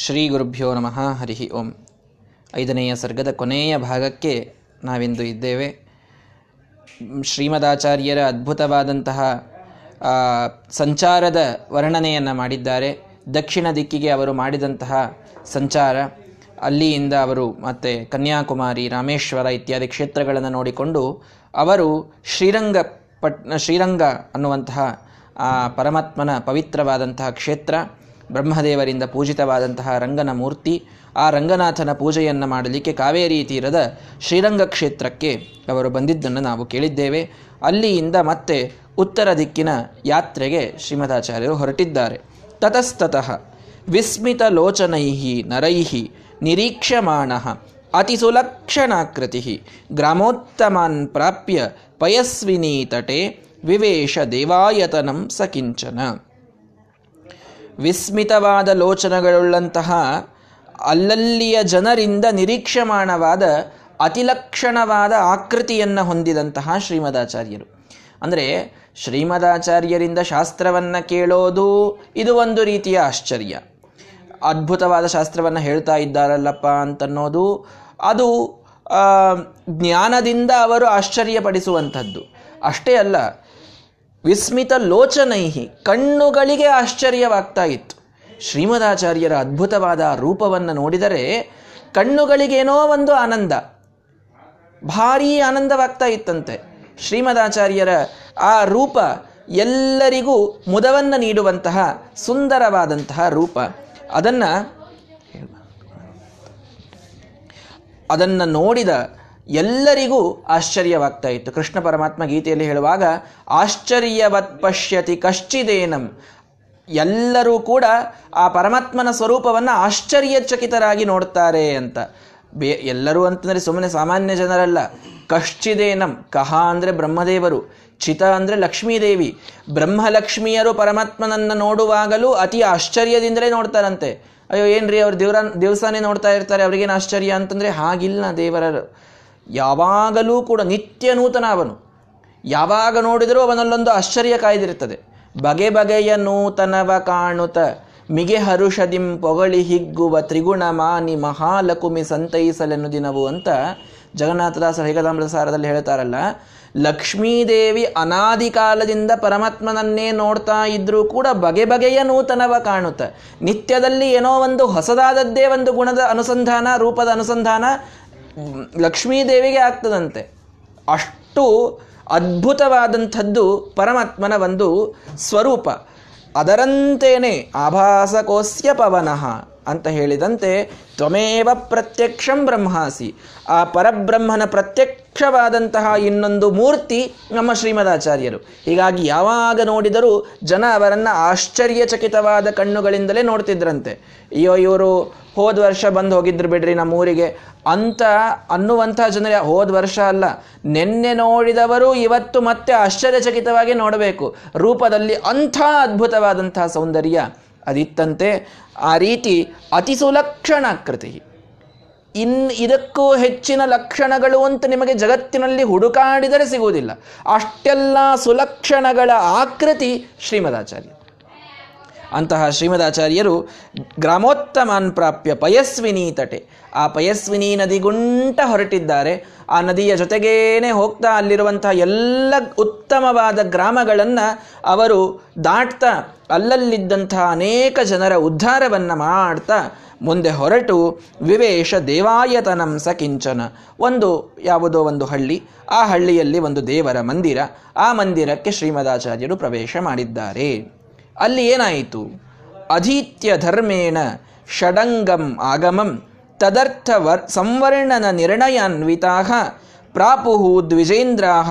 ಶ್ರೀ ಗುರುಭ್ಯೋ ನಮಃ ಹರಿ ಓಂ. ಐದನೆಯ ಸರ್ಗದ ಕೊನೆಯ ಭಾಗಕ್ಕೆ ನಾವಿಂದು ಇದ್ದೇವೆ. ಶ್ರೀಮದಾಚಾರ್ಯರ ಅದ್ಭುತವಾದಂತಹ ಸಂಚಾರದ ವರ್ಣನೆಯನ್ನು ಮಾಡಿದ್ದಾರೆ. ದಕ್ಷಿಣ ದಿಕ್ಕಿಗೆ ಅವರು ಮಾಡಿದಂತಹ ಸಂಚಾರ, ಅಲ್ಲಿಯಿಂದ ಅವರು ಮತ್ತೆ ಕನ್ಯಾಕುಮಾರಿ, ರಾಮೇಶ್ವರ ಇತ್ಯಾದಿ ಕ್ಷೇತ್ರಗಳನ್ನು ನೋಡಿಕೊಂಡು ಅವರು ಶ್ರೀರಂಗ ಪಟ್, ಶ್ರೀರಂಗ ಅನ್ನುವಂತಹ ಪರಮಾತ್ಮನ ಪವಿತ್ರವಾದಂತಹ ಕ್ಷೇತ್ರ ಬ್ರಹ್ಮದೇವರಿಂದ ಪೂಜಿತವಾದಂತಹ ರಂಗನ ಮೂರ್ತಿ, ಆ ರಂಗನಾಥನ ಪೂಜೆಯನ್ನು ಮಾಡಲಿಕ್ಕೆ ಕಾವೇರಿ ತೀರದ ಶ್ರೀರಂಗ ಕ್ಷೇತ್ರಕ್ಕೆ ಅವರು ಬಂದಿದ್ದನ್ನು ನಾವು ಕೇಳಿದ್ದೇವೆ. ಅಲ್ಲಿಯಿಂದ ಮತ್ತೆ ಉತ್ತರ ದಿಕ್ಕಿನ ಯಾತ್ರೆಗೆ ಶ್ರೀಮದಾಚಾರ್ಯರು ಹೊರಟಿದ್ದಾರೆ. ತತಸ್ತತಃ, ವಿಸ್ಮಿತ ಲೋಚನೈಹಿ ನರೈ ನಿರೀಕ್ಷಮಾಣ ಅತಿ ಸುಲಕ್ಷಣಾಕೃತಿ ಗ್ರಾಮೋತ್ತಮಾನ್ ಪ್ರಾಪ್ಯ ಪಯಸ್ವಿನಿ ತಟೆ ವಿವೇಶ ದೇವಾಯತನಂ ಸಕಿಂಚನ ವಿಸ್ಮಿತವಾದ ಲೋಚನಗಳುಳ್ಳಂತಹ ಅಲ್ಲಲ್ಲಿಯ ಜನರಿಂದ ನಿರೀಕ್ಷಮಾಣವಾದ ಅತಿಲಕ್ಷಣವಾದ ಆಕೃತಿಯನ್ನು ಹೊಂದಿದಂತಹ ಶ್ರೀಮದಾಚಾರ್ಯರು. ಅಂದರೆ ಶ್ರೀಮದಾಚಾರ್ಯರಿಂದ ಶಾಸ್ತ್ರವನ್ನು ಕೇಳೋದು ಇದು ಒಂದು ರೀತಿಯ ಆಶ್ಚರ್ಯ. ಅದ್ಭುತವಾದ ಶಾಸ್ತ್ರವನ್ನು ಹೇಳ್ತಾ ಇದ್ದಾರಲ್ಲಪ್ಪ ಅಂತನ್ನೋದು ಅದು ಜ್ಞಾನದಿಂದ ಅವರು ಆಶ್ಚರ್ಯಪಡಿಸುವಂಥದ್ದು. ಅಷ್ಟೇ ಅಲ್ಲ ವಿಸ್ಮಿತ ಲೋಚನೈಹಿ, ಕಣ್ಣುಗಳಿಗೆ ಆಶ್ಚರ್ಯವಾಗ್ತಾ ಇತ್ತು. ಶ್ರೀಮದಾಚಾರ್ಯರ ಅದ್ಭುತವಾದ ರೂಪವನ್ನು ನೋಡಿದರೆ ಕಣ್ಣುಗಳಿಗೇನೋ ಒಂದು ಆನಂದ, ಭಾರೀ ಆನಂದವಾಗ್ತಾ ಇತ್ತಂತೆ. ಶ್ರೀಮದಾಚಾರ್ಯರ ಆ ರೂಪ ಎಲ್ಲರಿಗೂ ಮುದವನ್ನು ನೀಡುವಂತಹ ಸುಂದರವಾದಂತಹ ರೂಪ. ಅದನ್ನು ಅದನ್ನು ನೋಡಿದ ಎಲ್ಲರಿಗೂ ಆಶ್ಚರ್ಯವಾಗ್ತಾ ಇತ್ತು. ಕೃಷ್ಣ ಪರಮಾತ್ಮ ಗೀತೆಯಲ್ಲಿ ಹೇಳುವಾಗ ಆಶ್ಚರ್ಯವತ್ ಪಶ್ಯತಿ ಕಶ್ಚಿದೇನಂ. ಎಲ್ಲರೂ ಕೂಡ ಆ ಪರಮಾತ್ಮನ ಸ್ವರೂಪವನ್ನು ಆಶ್ಚರ್ಯಚಕಿತರಾಗಿ ನೋಡ್ತಾರೆ ಅಂತ. ಬೇ, ಎಲ್ಲರೂ ಅಂತಂದರೆ ಸುಮ್ಮನೆ ಸಾಮಾನ್ಯ ಜನರಲ್ಲ. ಕಶ್ಚಿದೇನಂ, ಕಹ ಅಂದರೆ ಬ್ರಹ್ಮದೇವರು, ಚಿತ ಅಂದರೆ ಲಕ್ಷ್ಮೀದೇವಿ. ಬ್ರಹ್ಮಲಕ್ಷ್ಮಿಯರು ಪರಮಾತ್ಮನನ್ನು ನೋಡುವಾಗಲೂ ಅತಿ ಆಶ್ಚರ್ಯದಿಂದಲೇ ನೋಡ್ತಾರಂತೆ. ಅಯ್ಯೋ, ಏನ್ರಿ ಅವ್ರು ದೇವ್ರ ದೇವಸ್ಥಾನೇ ನೋಡ್ತಾ ಇರ್ತಾರೆ, ಅವ್ರಿಗೇನು ಆಶ್ಚರ್ಯ ಅಂತಂದರೆ, ಹಾಗಿಲ್ಲ ದೇವರ ಯಾವಾಗಲೂ ಕೂಡ ನಿತ್ಯ ನೂತನ ಅವನು ಯಾವಾಗ ನೋಡಿದರೂ ಅವನಲ್ಲೊಂದು ಆಶ್ಚರ್ಯ ಕಾಯ್ದಿರುತ್ತದೆ. ಬಗೆ ಬಗೆಯ ನೂತನವ ಕಾಣುತ, ಮಿಗೆ ಹರುಷದಿಂ ಪೊಗಳಿ ಹಿಗ್ಗುವ ತ್ರಿಗುಣ ಮಾನಿ ಮಹಾಲಕುಮಿ ಸಂತೈಸಲೆನು ದಿನವು ಅಂತ ಜಗನ್ನಾಥದಾಸರ ಹೇಗದಾಮೃತ ಸಾರದಲ್ಲಿ ಹೇಳ್ತಾರಲ್ಲ, ಲಕ್ಷ್ಮೀದೇವಿ ಅನಾದಿ ಕಾಲದಿಂದ ಪರಮಾತ್ಮನನ್ನೇ ನೋಡ್ತಾ ಇದ್ರೂ ಕೂಡ ಬಗೆ ಬಗೆಯ ನೂತನವ ಕಾಣುತ್ತ ನಿತ್ಯದಲ್ಲಿ ಏನೋ ಒಂದು ಹೊಸದಾದದ್ದೇ ಒಂದು ಗುಣದ ಅನುಸಂಧಾನ, ರೂಪದ ಅನುಸಂಧಾನ ಲಕ್ಷ್ಮೀದೇವಿಗೆ ಆಗ್ತದಂತೆ. ಅಷ್ಟು ಅದ್ಭುತವಾದಂಥದ್ದು ಪರಮಾತ್ಮನ ಒಂದು ಸ್ವರೂಪ. ಅದರಂತೇನೆ ಆಭಾಸಕೋಸ್ಯ ಪವನಃ. ಅಂತ ಹೇಳಿದಂತೆ, ತ್ವಮೇವ ಪ್ರತ್ಯಕ್ಷಂ ಬ್ರಹ್ಮಾಸಿ. ಆ ಪರಬ್ರಹ್ಮನ ಪ್ರತ್ಯಕ್ಷವಾದಂತಹ ಇನ್ನೊಂದು ಮೂರ್ತಿ ನಮ್ಮ ಶ್ರೀಮದಾಚಾರ್ಯರು. ಹೀಗಾಗಿ ಯಾವಾಗ ನೋಡಿದರೂ ಜನ ಅವರನ್ನು ಆಶ್ಚರ್ಯಚಕಿತವಾದ ಕಣ್ಣುಗಳಿಂದಲೇ ನೋಡ್ತಿದ್ರಂತೆ. ಅಯ್ಯೋ, ಇವರು ಹೋದ ವರ್ಷ ಬಂದು ಹೋಗಿದ್ರು ಬಿಡ್ರಿ ನಮ್ಮ ಊರಿಗೆ ಅಂತ ಅನ್ನುವಂಥ ಜನರು, ಹೋದ ವರ್ಷ ಅಲ್ಲ. ನಿನ್ನೆ ನೋಡಿದವರು ಇವತ್ತು ಮತ್ತೆ ಆಶ್ಚರ್ಯಚಕಿತವಾಗಿ ನೋಡಬೇಕು. ರೂಪದಲ್ಲಿ ಅಂಥ ಅದ್ಭುತವಾದಂತಹ ಸೌಂದರ್ಯ. ಅದಿತ್ತಂತೆ ಆ ರೀತಿ ಅತಿ ಸುಲಕ್ಷಣಾಕೃತಿ ಇನ್ ಇದಕ್ಕೂ ಹೆಚ್ಚಿನ ಲಕ್ಷಣಗಳು ಅಂತ ನಿಮಗೆ ಜಗತ್ತಿನಲ್ಲಿ ಹುಡುಕಾಡಿದರೆ ಸಿಗುವುದಿಲ್ಲ. ಅಷ್ಟೆಲ್ಲ ಸುಲಕ್ಷಣಗಳ ಆಕೃತಿ ಶ್ರೀಮದಾಚಾರ್ಯ. ಅಂತಹ ಶ್ರೀಮದಾಚಾರ್ಯರು ಗ್ರಾಮೋತ್ತಮಾನ್ ಪ್ರಾಪ್ಯ ಪಯಸ್ವಿನಿ ತಟೆ. ಆ ಪಯಸ್ವಿನಿ ನದಿಗುಂಟ ಹೊರಟಿದ್ದಾರೆ. ಆ ನದಿಯ ಜೊತೆಗೇನೆ ಹೋಗ್ತಾ ಅಲ್ಲಿರುವಂತಹ ಎಲ್ಲ ಉತ್ತಮವಾದ ಗ್ರಾಮಗಳನ್ನು ಅವರು ದಾಟ್ತಾ ಅಲ್ಲಲ್ಲಿದ್ದಂತಹ ಅನೇಕ ಜನರ ಉದ್ಧಾರವನ್ನು ಮಾಡ್ತಾ ಮುಂದೆ ಹೊರಟು ವಿವೇಶ ದೇವಾಯತನಂ ಸ ಕಿಂಚನ. ಒಂದು ಯಾವುದೋ ಒಂದು ಹಳ್ಳಿ. ಆ ಹಳ್ಳಿಯಲ್ಲಿ ಒಂದು ದೇವರ ಮಂದಿರ. ಆ ಮಂದಿರಕ್ಕೆ ಶ್ರೀಮದಾಚಾರ್ಯರು ಪ್ರವೇಶ ಮಾಡಿದ್ದಾರೆ. ಅಲ್ಲಿ ಏನಾಯಿತು? ಅಧೀತ್ಯ ಧರ್ಮೇಣ ಷಡಂಗಂ ಆಗಮಂ ತದರ್ಥ ವರ್ ಸಂವರ್ಣನ ನಿರ್ಣಯಾನ್ವಿತಾ ಪ್ರಾಪುಹು ದ್ವಿಜೇಂದ್ರಾ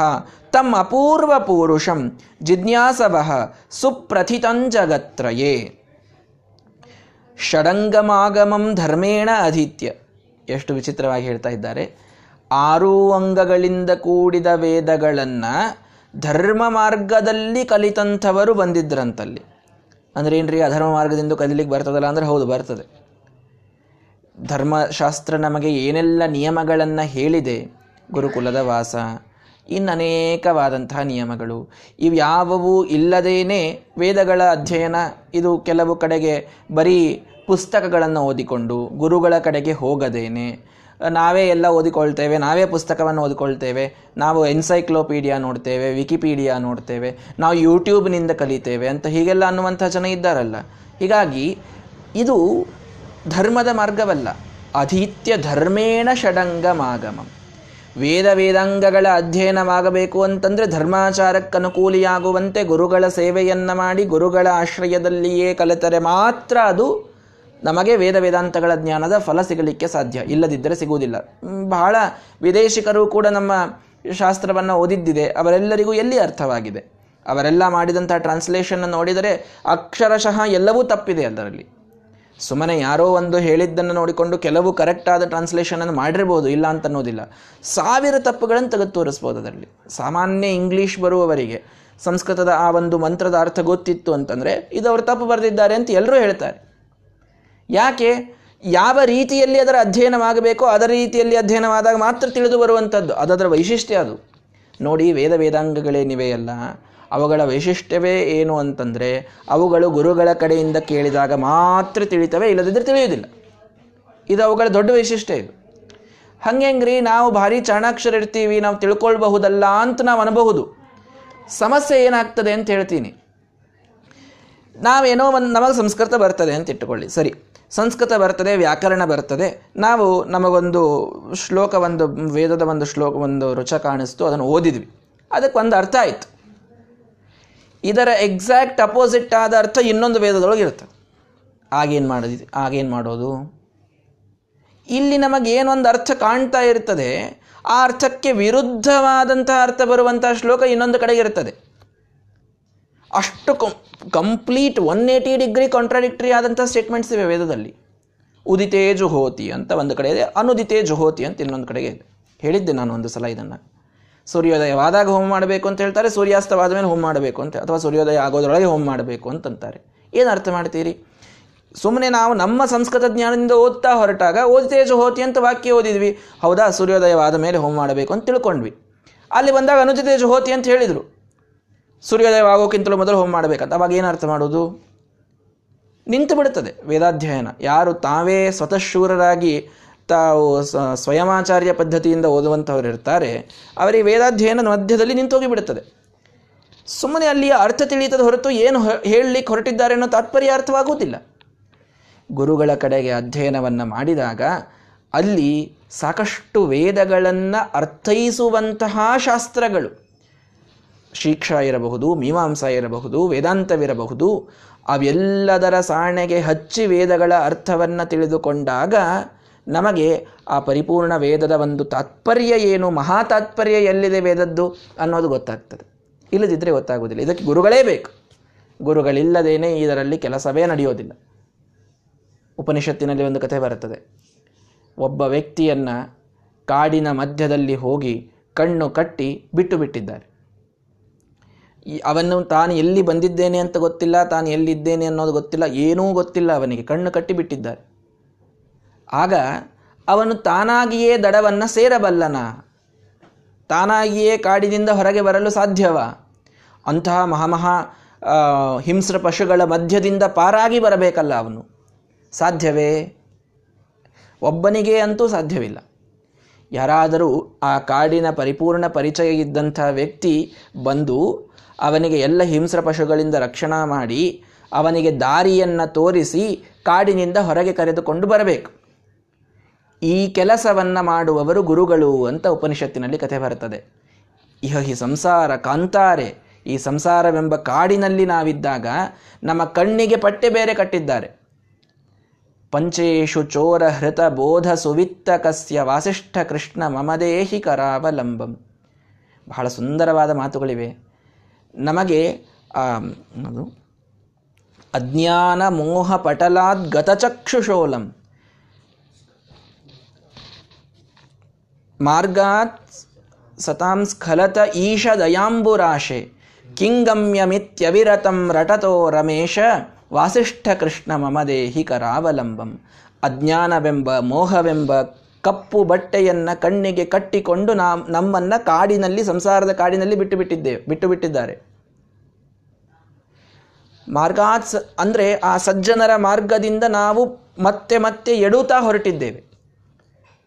ತಮ್ಮ ಅಪೂರ್ವ ಪೂರುಷಂ ಜಿಜ್ಞಾಸವ ಸುಪ್ರಥಿತಂಜಗತ್ರಯೇ. ಷಡಂಗಮಾಗಮಂ ಧರ್ಮೇಣ ಅಧೀತ್ಯ. ಎಷ್ಟು ವಿಚಿತ್ರವಾಗಿ ಹೇಳ್ತಾ ಇದ್ದಾರೆ. ಆರು ಅಂಗಗಳಿಂದ ಕೂಡಿದ ವೇದಗಳನ್ನು ಧರ್ಮ ಮಾರ್ಗದಲ್ಲಿ ಕಲಿತಂಥವರು ಬಂದಿದ್ರಂತಲ್ಲಿ. ಅಂದ್ರೆ ಏನ್ರಿ, ಅಧರ್ಮ ಮಾರ್ಗದಿಂದ ಕದಿಲಿಕ್ಕೆ ಬರ್ತದಲ್ಲ ಅಂದ್ರೆ ಹೌದು, ಬರ್ತದೆ. ಧರ್ಮಶಾಸ್ತ್ರ ನಮಗೆ ಏನೆಲ್ಲ ನಿಯಮಗಳನ್ನು ಹೇಳಿದೆ, ಗುರುಕುಲದ ವಾಸ, ಇನ್ನು ಅನೇಕವಾದಂತಹ ನಿಯಮಗಳು. ಇವು ಇಲ್ಲದೇನೆ ವೇದಗಳ ಅಧ್ಯಯನ ಇದು ಕೆಲವು ಕಡೆಗೆ ಬರೀ ಪುಸ್ತಕಗಳನ್ನು ಓದಿಕೊಂಡು, ಗುರುಗಳ ಕಡೆಗೆ ಹೋಗದೇನೆ. ನಾವೇ ಎಲ್ಲ ಓದಿಕೊಳ್ತೇವೆ, ನಾವೇ ಪುಸ್ತಕವನ್ನು ಓದಿಕೊಳ್ತೇವೆ, ನಾವು ಎನ್ಸೈಕ್ಲೋಪೀಡಿಯಾ ನೋಡ್ತೇವೆ ವಿಕಿಪೀಡಿಯಾ ನೋಡ್ತೇವೆ, ನಾವು ಯೂಟ್ಯೂಬ್ನಿಂದ ಕಲಿತೇವೆ ಅಂತ ಹೀಗೆಲ್ಲ ಅನ್ನುವಂಥ ಜನ ಇದ್ದಾರಲ್ಲ. ಹೀಗಾಗಿ ಇದು ಧರ್ಮದ ಮಾರ್ಗವಲ್ಲ. ಅಧೀತ್ಯ ಧರ್ಮೇಣ ಷಡಂಗಮಾಗಮಂ. ವೇದ ವೇದಾಂಗಗಳ ಅಧ್ಯಯನವಾಗಬೇಕು ಅಂತಂದರೆ ಧರ್ಮಾಚಾರಕ್ಕನುಕೂಲಿಯಾಗುವಂತೆ ಗುರುಗಳ ಸೇವೆಯನ್ನು ಮಾಡಿ ಗುರುಗಳ ಆಶ್ರಯದಲ್ಲಿಯೇ ಕಲಿತರೆ ಮಾತ್ರ ಅದು ನಮಗೆ ವೇದ ವೇದಾಂತಗಳ ಜ್ಞಾನದ ಫಲ ಸಿಗಲಿಕ್ಕೆ ಸಾಧ್ಯ. ಇಲ್ಲದಿದ್ದರೆ ಸಿಗುವುದಿಲ್ಲ. ಬಹಳ ವಿದೇಶಿಕರು ಕೂಡ ನಮ್ಮ ಶಾಸ್ತ್ರವನ್ನು ಓದಿದ್ದಿದೆ. ಅವರೆಲ್ಲರಿಗೂ ಎಲ್ಲಿ ಅರ್ಥವಾಗಿದೆ? ಅವರೆಲ್ಲ ಮಾಡಿದಂಥ ಟ್ರಾನ್ಸ್ಲೇಷನ್ ನೋಡಿದರೆ ಅಕ್ಷರಶಃ ಎಲ್ಲವೂ ತಪ್ಪಿದೆ ಅದರಲ್ಲಿ. ಸುಮ್ಮನೆ ಯಾರೋ ಒಂದು ಹೇಳಿದ್ದನ್ನು ನೋಡಿಕೊಂಡು ಕೆಲವು ಕರೆಕ್ಟ್ ಆದ ಟ್ರಾನ್ಸ್ಲೇಷನ್ ಅನ್ನು ಮಾಡಿರ್ಬೋದು, ಇಲ್ಲ ಅಂತ ಅನ್ನೋದಿಲ್ಲ. ಸಾವಿರ ತಪ್ಪುಗಳನ್ನು ತೆಗೆದು ತೋರಿಸ್ಬೋದು ಅದರಲ್ಲಿ. ಸಾಮಾನ್ಯ ಇಂಗ್ಲೀಷ್ ಬರುವವರಿಗೆ ಸಂಸ್ಕೃತದ ಆ ಒಂದು ಮಂತ್ರದ ಅರ್ಥ ಗೊತ್ತಿತ್ತು ಅಂತಂದರೆ ಇದು ಅವರು ತಪ್ಪು ಬರೆದಿದ್ದಾರೆ ಅಂತ ಎಲ್ಲರೂ ಹೇಳ್ತಾರೆ. ಯಾಕೆ? ಯಾವ ರೀತಿಯಲ್ಲಿ ಅದರ ಅಧ್ಯಯನವಾಗಬೇಕೋ ಅದರ ರೀತಿಯಲ್ಲಿ ಅಧ್ಯಯನವಾದಾಗ ಮಾತ್ರ ತಿಳಿದು ಬರುವಂಥದ್ದು. ಅದರ ವೈಶಿಷ್ಟ್ಯ ಅದು. ನೋಡಿ, ವೇದ ವೇದಾಂಗಗಳೇನಿವೆಯಲ್ಲ ಅವುಗಳ ವೈಶಿಷ್ಟ್ಯವೇ ಏನು ಅಂತಂದರೆ, ಅವುಗಳು ಗುರುಗಳ ಕಡೆಯಿಂದ ಕೇಳಿದಾಗ ಮಾತ್ರ ತಿಳಿತವೆ ಇಲ್ಲದಿದ್ದರೆ ತಿಳಿಯುವುದಿಲ್ಲ. ಇದು ಅವುಗಳ ದೊಡ್ಡ ವೈಶಿಷ್ಟ್ಯ ಇದು. ಹಂಗೆಂಗ್ರಿ ನಾವು ಭಾರಿ ಚಾಣಾಕ್ಷರ ಇರ್ತೀವಿ ನಾವು ತಿಳ್ಕೊಳ್ಬಹುದಲ್ಲ ಅಂತ ನಾವು ಅನ್ಬಹುದು. ಸಮಸ್ಯೆ ಏನಾಗ್ತದೆ ಅಂತ ಹೇಳ್ತೀನಿ. ನಾವೇನೋ ಒಂದು ನಮಗೆ ಸಂಸ್ಕೃತ ಬರ್ತದೆ ಅಂತ ಇಟ್ಟುಕೊಳ್ಳಿ. ಸರಿ. ಸಂಸ್ಕೃತ ಬರ್ತದೆ, ವ್ಯಾಕರಣ ಬರ್ತದೆ. ನಾವು ನಮಗೊಂದು ಶ್ಲೋಕ, ಒಂದು ವೇದದ ಒಂದು ಶ್ಲೋಕ, ಒಂದು ರುಚ ಕಾಣಿಸ್ತು, ಅದನ್ನು ಓದಿದ್ವಿ. ಅದಕ್ಕೆ ಒಂದು ಅರ್ಥ ಆಯಿತು. ಇದರ ಎಕ್ಸಾಕ್ಟ್ ಅಪೋಸಿಟ್ ಆದ ಅರ್ಥ ಇನ್ನೊಂದು ವೇದದೊಳಗೆ ಇರುತ್ತೆ. ಆಗೇನು ಮಾಡಿದ್ವಿ ಆಗೇನು ಮಾಡೋದು? ಇಲ್ಲಿ ನಮಗೆ ಏನೊಂದು ಅರ್ಥ ಕಾಣ್ತಾ ಇರ್ತದೆ, ಆ ಅರ್ಥಕ್ಕೆ ವಿರುದ್ಧವಾದಂತಹ ಅರ್ಥ ಬರುವಂತಹ ಶ್ಲೋಕ ಇನ್ನೊಂದು ಕಡೆಗೆ ಇರ್ತದೆ. ಅಷ್ಟು complete one eighty degree contradictory ಆದಂಥ ಸ್ಟೇಟ್ಮೆಂಟ್ಸ್ ಇವೆ ವೇದದಲ್ಲಿ. ಉದಿತೇ ಜುಹೋತಿ ಅಂತ ಒಂದು ಕಡೆ ಇದೆ, ಅನುದಿತೇ ಜುಹೋತಿ ಅಂತ ಇನ್ನೊಂದು ಕಡೆಗೆ ಇದೆ. ಹೇಳಿದ್ದೆ ನಾನು ಒಂದು ಸಲ ಇದನ್ನು. ಸೂರ್ಯೋದಯವಾದಾಗ ಹೋಮ ಮಾಡಬೇಕು ಅಂತ ಹೇಳ್ತಾರೆ, ಸೂರ್ಯಾಸ್ತವಾದ ಮೇಲೆ ಹೋಮ ಮಾಡಬೇಕು ಅಂತ, ಅಥವಾ ಸೂರ್ಯೋದಯ ಆಗೋದ್ರೊಳಗೆ ಹೋಮ ಮಾಡಬೇಕು ಅಂತಂತಾರೆ. ಏನು ಅರ್ಥ ಮಾಡ್ತೀರಿ? ಸುಮ್ಮನೆ ನಾವು ನಮ್ಮ ಸಂಸ್ಕೃತ ಜ್ಞಾನದಿಂದ ಓದ್ತಾ ಹೊರಟಾಗ, ಓದಿತೇ ಜುಹೋತಿ ಅಂತ ವಾಕ್ಯ ಓದಿದ್ವಿ, ಹೌದಾ, ಸೂರ್ಯೋದಯವಾದ ಮೇಲೆ ಹೋಮ ಮಾಡಬೇಕು ಅಂತ ತಿಳ್ಕೊಂಡ್ವಿ. ಅಲ್ಲಿ ಬಂದಾಗ ಅನುಜಿತೇ ಜುಹೋತಿ ಅಂತ ಹೇಳಿದರು. ಸೂರ್ಯೋದಯವಾಗೋಕ್ಕಿಂತಲೂ ಮೊದಲು ಹೋಮ ಮಾಡಬೇಕಂತ. ಅವಾಗ ಏನು ಅರ್ಥ ಮಾಡೋದು ನಿಂತು ಬಿಡುತ್ತದೆ ವೇದಾಧ್ಯಯನ. ಯಾರು ತಾವೇ ಸ್ವತಃ ಶೂರರಾಗಿ ತಾವು ಸ್ವಯಮಾಚಾರ್ಯ ಪದ್ಧತಿಯಿಂದ ಓದುವಂಥವ್ರು ಇರ್ತಾರೆ, ಅವರಿಗೆ ವೇದಾಧ್ಯಯನ ಮಧ್ಯದಲ್ಲಿ ನಿಂತೋಗಿ ಹೋಗಿಬಿಡುತ್ತದೆ ಸುಮ್ಮನೆ ಅಲ್ಲಿಯ ಅರ್ಥ ತಿಳಿಯುತ್ತದೆ ಹೊರತು ಏನು ಹೇಳಲಿಕ್ಕೆ ಹೊರಟಿದ್ದಾರೆ ಅನ್ನೋ ತಾತ್ಪರ್ಯ ಅರ್ಥವಾಗುವುದಿಲ್ಲ. ಗುರುಗಳ ಕಡೆಗೆ ಅಧ್ಯಯನವನ್ನು ಮಾಡಿದಾಗ ಅಲ್ಲಿ ಸಾಕಷ್ಟು ವೇದಗಳನ್ನು ಅರ್ಥೈಸುವಂತಹ ಶಾಸ್ತ್ರಗಳು. ಶಿಕ್ಷಾ ಇರಬಹುದು ಮೀಮಾಂಸ ಇರಬಹುದು ವೇದಾಂತವಿರಬಹುದು, ಅವೆಲ್ಲದರ ಸಾಣೆಗೆ ಹಚ್ಚಿ ವೇದಗಳ ಅರ್ಥವನ್ನು ತಿಳಿದುಕೊಂಡಾಗ ನಮಗೆ ಆ ಪರಿಪೂರ್ಣ ವೇದದ ಒಂದು ತಾತ್ಪರ್ಯ ಏನು ಮಹಾ ತಾತ್ಪರ್ಯ ಎಲ್ಲಿದೆ ವೇದದ್ದು ಅನ್ನೋದು ಗೊತ್ತಾಗ್ತದೆ. ಇಲ್ಲದಿದ್ದರೆ ಗೊತ್ತಾಗೋದಿಲ್ಲ ಇದಕ್ಕೆ ಗುರುಗಳೇ ಬೇಕು. ಗುರುಗಳಿಲ್ಲದೇನೆ ಇದರಲ್ಲಿ ಕೆಲಸವೇ ನಡೆಯೋದಿಲ್ಲ. ಉಪನಿಷತ್ತಿನಲ್ಲಿ ಒಂದು ಕಥೆ ಬರುತ್ತದೆ. ಒಬ್ಬ ವ್ಯಕ್ತಿಯನ್ನು ಕಾಡಿನ ಮಧ್ಯದಲ್ಲಿ ಹೋಗಿ ಕಣ್ಣು ಕಟ್ಟಿ ಬಿಟ್ಟು ಬಿಟ್ಟಿದ್ದಾರೆ. ಈ- ಅವನು ತಾನು ಎಲ್ಲಿ ಬಂದಿದ್ದೇನೆ ಅಂತ ಗೊತ್ತಿಲ್ಲ, ತಾನು ಎಲ್ಲಿದ್ದೇನೆ ಅನ್ನೋದು ಗೊತ್ತಿಲ್ಲ, ಏನೂ ಗೊತ್ತಿಲ್ಲ ಅವನಿಗೆ, ಕಣ್ಣು ಕಟ್ಟಿಬಿಟ್ಟಿದ್ದಾರೆ ಆಗ ಅವನು ತಾನಾಗಿಯೇ ದಡವನ್ನು ಸೇರಬಲ್ಲನ, ತಾನಾಗಿಯೇ ಕಾಡಿನಿಂದ ಹೊರಗೆ ಬರಲು ಸಾಧ್ಯವ. ಅಂತಹ ಮಹಾಮಹಾ ಹಿಂಸ್ರ ಪಶುಗಳ ಮಧ್ಯದಿಂದ ಪಾರಾಗಿ ಬರಬೇಕಲ್ಲ ಅವನು. ಸಾಧ್ಯವೇ? ಒಬ್ಬನಿಗೆ ಅಂತೂ ಸಾಧ್ಯವಿಲ್ಲ. ಯಾರಾದರೂ ಆ ಕಾಡಿನ ಪರಿಪೂರ್ಣ ಪರಿಚಯ ಇದ್ದಂಥ ವ್ಯಕ್ತಿ ಬಂದು ಅವನಿಗೆ ಎಲ್ಲ ಹಿಂಸ್ರ ಪಶುಗಳಿಂದ ರಕ್ಷಣಾ ಮಾಡಿ ಅವನಿಗೆ ದಾರಿಯನ್ನು ತೋರಿಸಿ ಕಾಡಿನಿಂದ ಹೊರಗೆ ಕರೆದುಕೊಂಡು ಬರಬೇಕು. ಈ ಕೆಲಸವನ್ನು ಮಾಡುವವರು ಗುರುಗಳು ಅಂತ ಉಪನಿಷತ್ತಿನಲ್ಲಿ ಕಥೆ ಬರುತ್ತದೆ ಇಹ ಹಿ ಸಂಸಾರ ಕಾಂತಾರೆ. ಈ ಸಂಸಾರವೆಂಬ ಕಾಡಿನಲ್ಲಿ ನಾವಿದ್ದಾಗ ನಮ್ಮ ಕಣ್ಣಿಗೆ ಪಟ್ಟೆ ಬೇರೆ ಕಟ್ಟಿದ್ದಾರೆ. ಪಂಚೇಶು ಚೋರ ಹೃತ ಬೋಧ ಸುವಿತ್ತ ಕಸ್ಯ ವಾಸಿಷ್ಠ ಕೃಷ್ಣ ಮಮದೇಹಿ ಕರಾವಲಂಬಂ. ಬಹಳ ಸುಂದರವಾದ ಮಾತುಗಳಿವೆ. ನಮಗೆ ಅದು ಅಜ್ಞಾನ ಮೋಹ ಪಟಲಾದ್ ಗತಚಕ್ಷುಷೋಲಂ. ಮಾರ್ಗಾತ್ ಸತಾಂ ಸ್ಖಲತ ಈಶ ದಯಾಂಬುರಾಶೆ ಕಿಂಗಮ್ಯಮಿತ್ಯವಿರತಂ ರಟತೋ ರಮೇಶ ವಾಸಿಷ್ಠ ಕೃಷ್ಣ ಮಮದೇಹಿ ಕರಾವಲಂಬಂ. ಅಜ್ಞಾನವೆಂಬ ಮೋಹವೆಂಬ ಕಪ್ಪು ಬಟ್ಟೆಯನ್ನು ಕಣ್ಣಿಗೆ ಕಟ್ಟಿಕೊಂಡು ನಾ ನಮ್ಮನ್ನು ಕಾಡಿನಲ್ಲಿ, ಸಂಸಾರದ ಕಾಡಿನಲ್ಲಿ ಬಿಟ್ಟು ಬಿಟ್ಟಿದ್ದೇವೆ ಬಿಟ್ಟು ಬಿಟ್ಟಿದ್ದಾರೆ. ಮಾರ್ಗಾತ್ ಅಂದರೆ ಆ ಸಜ್ಜನರ ಮಾರ್ಗದಿಂದ ನಾವು ಮತ್ತೆ ಮತ್ತೆ ಎಡುತ್ತಾ ಹೊರಟಿದ್ದೇವೆ.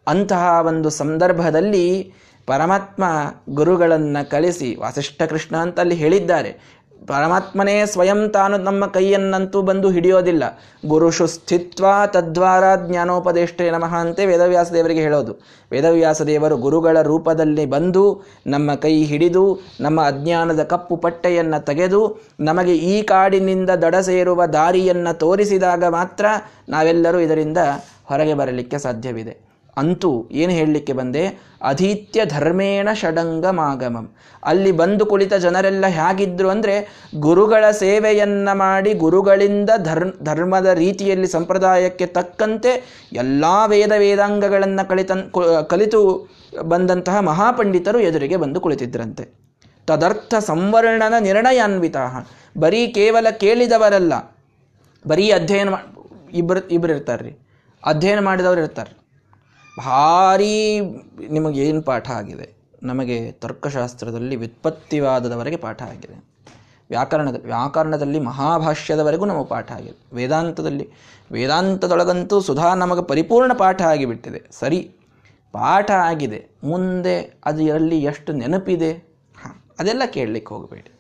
ಅಂತಹ ಒಂದು ಸಂದರ್ಭದಲ್ಲಿ ಪರಮಾತ್ಮ ಗುರುಗಳನ್ನು ಕಳಿಸಿ ವಾಸಿಷ್ಠ ಕೃಷ್ಣ ಅಂತ ಅಲ್ಲಿ ಹೇಳಿದ್ದಾರೆ. ಪರಮಾತ್ಮನೇ ಸ್ವಯಂ ತಾನು ನಮ್ಮ ಕೈಯನ್ನಂತೂ ಬಂದು ಹಿಡಿಯೋದಿಲ್ಲ. ಗುರುಷು ಸ್ಥಿತ್ವ ತದ್ವಾರ ಜ್ಞಾನೋಪದೇಷ್ಟೇ ನಮಃ ಅಂತೆ ವೇದವ್ಯಾಸ ದೇವರಿಗೆ ಹೇಳೋದು. ವೇದವ್ಯಾಸ ದೇವರು ಗುರುಗಳ ರೂಪದಲ್ಲಿ ಬಂದು ನಮ್ಮ ಕೈ ಹಿಡಿದು, ನಮ್ಮ ಅಜ್ಞಾನದ ಕಪ್ಪು ಪಟ್ಟೆಯನ್ನು ತೆಗೆದು, ನಮಗೆ ಈ ಕಾಡಿನಿಂದ ದಡ ಸೇರುವ ದಾರಿಯನ್ನು ತೋರಿಸಿದಾಗ ಮಾತ್ರ ನಾವೆಲ್ಲರೂ ಇದರಿಂದ ಹೊರಗೆ ಬರಲಿಕ್ಕೆ ಸಾಧ್ಯವಿದೆ. ಅಂತೂ ಏನು ಹೇಳಲಿಕ್ಕೆ ಬಂದೆ? ಅಧೀತ್ಯ ಧರ್ಮೇಣ ಷಡಂಗಮಾಗಮಂ. ಅಲ್ಲಿ ಬಂದು ಕುಳಿತ ಜನರೆಲ್ಲ ಹೇಗಿದ್ರು ಅಂದರೆ ಗುರುಗಳ ಸೇವೆಯನ್ನ ಮಾಡಿ ಗುರುಗಳಿಂದ ಧರ್ಮ ಧರ್ಮದ ರೀತಿಯಲ್ಲಿ ಸಂಪ್ರದಾಯಕ್ಕೆ ತಕ್ಕಂತೆ ಎಲ್ಲ ವೇದ ವೇದಾಂಗಗಳನ್ನು ಕಲಿತ ಕಲಿತು ಬಂದಂತಹ ಮಹಾಪಂಡಿತರು ಎದುರಿಗೆ ಬಂದು ಕುಳಿತಿದ್ರಂತೆ. ತದರ್ಥ ಸಂವರ್ಣನ ನಿರ್ಣಯಾನ್ವಿತ ಬರೀ ಕೇವಲ ಕೇಳಿದವರಲ್ಲ. ಬರೀ ಅಧ್ಯಯನ ಇಬ್ಬರು ಇಬ್ಬರು ಇರ್ತಾರೆ ಅಧ್ಯಯನ ಮಾಡಿದವರು ಇರ್ತಾರೆ ಭಾರೀ ನಿಮಗೇನು ಪಾಠ ಆಗಿದೆ? ನಮಗೆ ತರ್ಕಶಾಸ್ತ್ರದಲ್ಲಿ ವ್ಯುತ್ಪತ್ತಿವಾದದವರೆಗೆ ಪಾಠ ಆಗಿದೆ. ವ್ಯಾಕರಣದ, ವ್ಯಾಕರಣದಲ್ಲಿ ಮಹಾಭಾಷ್ಯದವರೆಗೂ ನಮಗೆ ಪಾಠ ಆಗಿದೆ. ವೇದಾಂತದಲ್ಲಿ, ವೇದಾಂತದೊಳಗಂತೂ ಸುಧಾ ನಮಗೆ ಪರಿಪೂರ್ಣ ಪಾಠ ಆಗಿಬಿಟ್ಟಿದೆ. ಸರಿ, ಪಾಠ ಆಗಿದೆ. ಮುಂದೆ ಅದರಲ್ಲಿ ಎಷ್ಟು ನೆನಪಿದೆ? ಹಾಂ, ಅದೆಲ್ಲ ಕೇಳಲಿಕ್ಕೆ ಹೋಗಬೇಡಿ.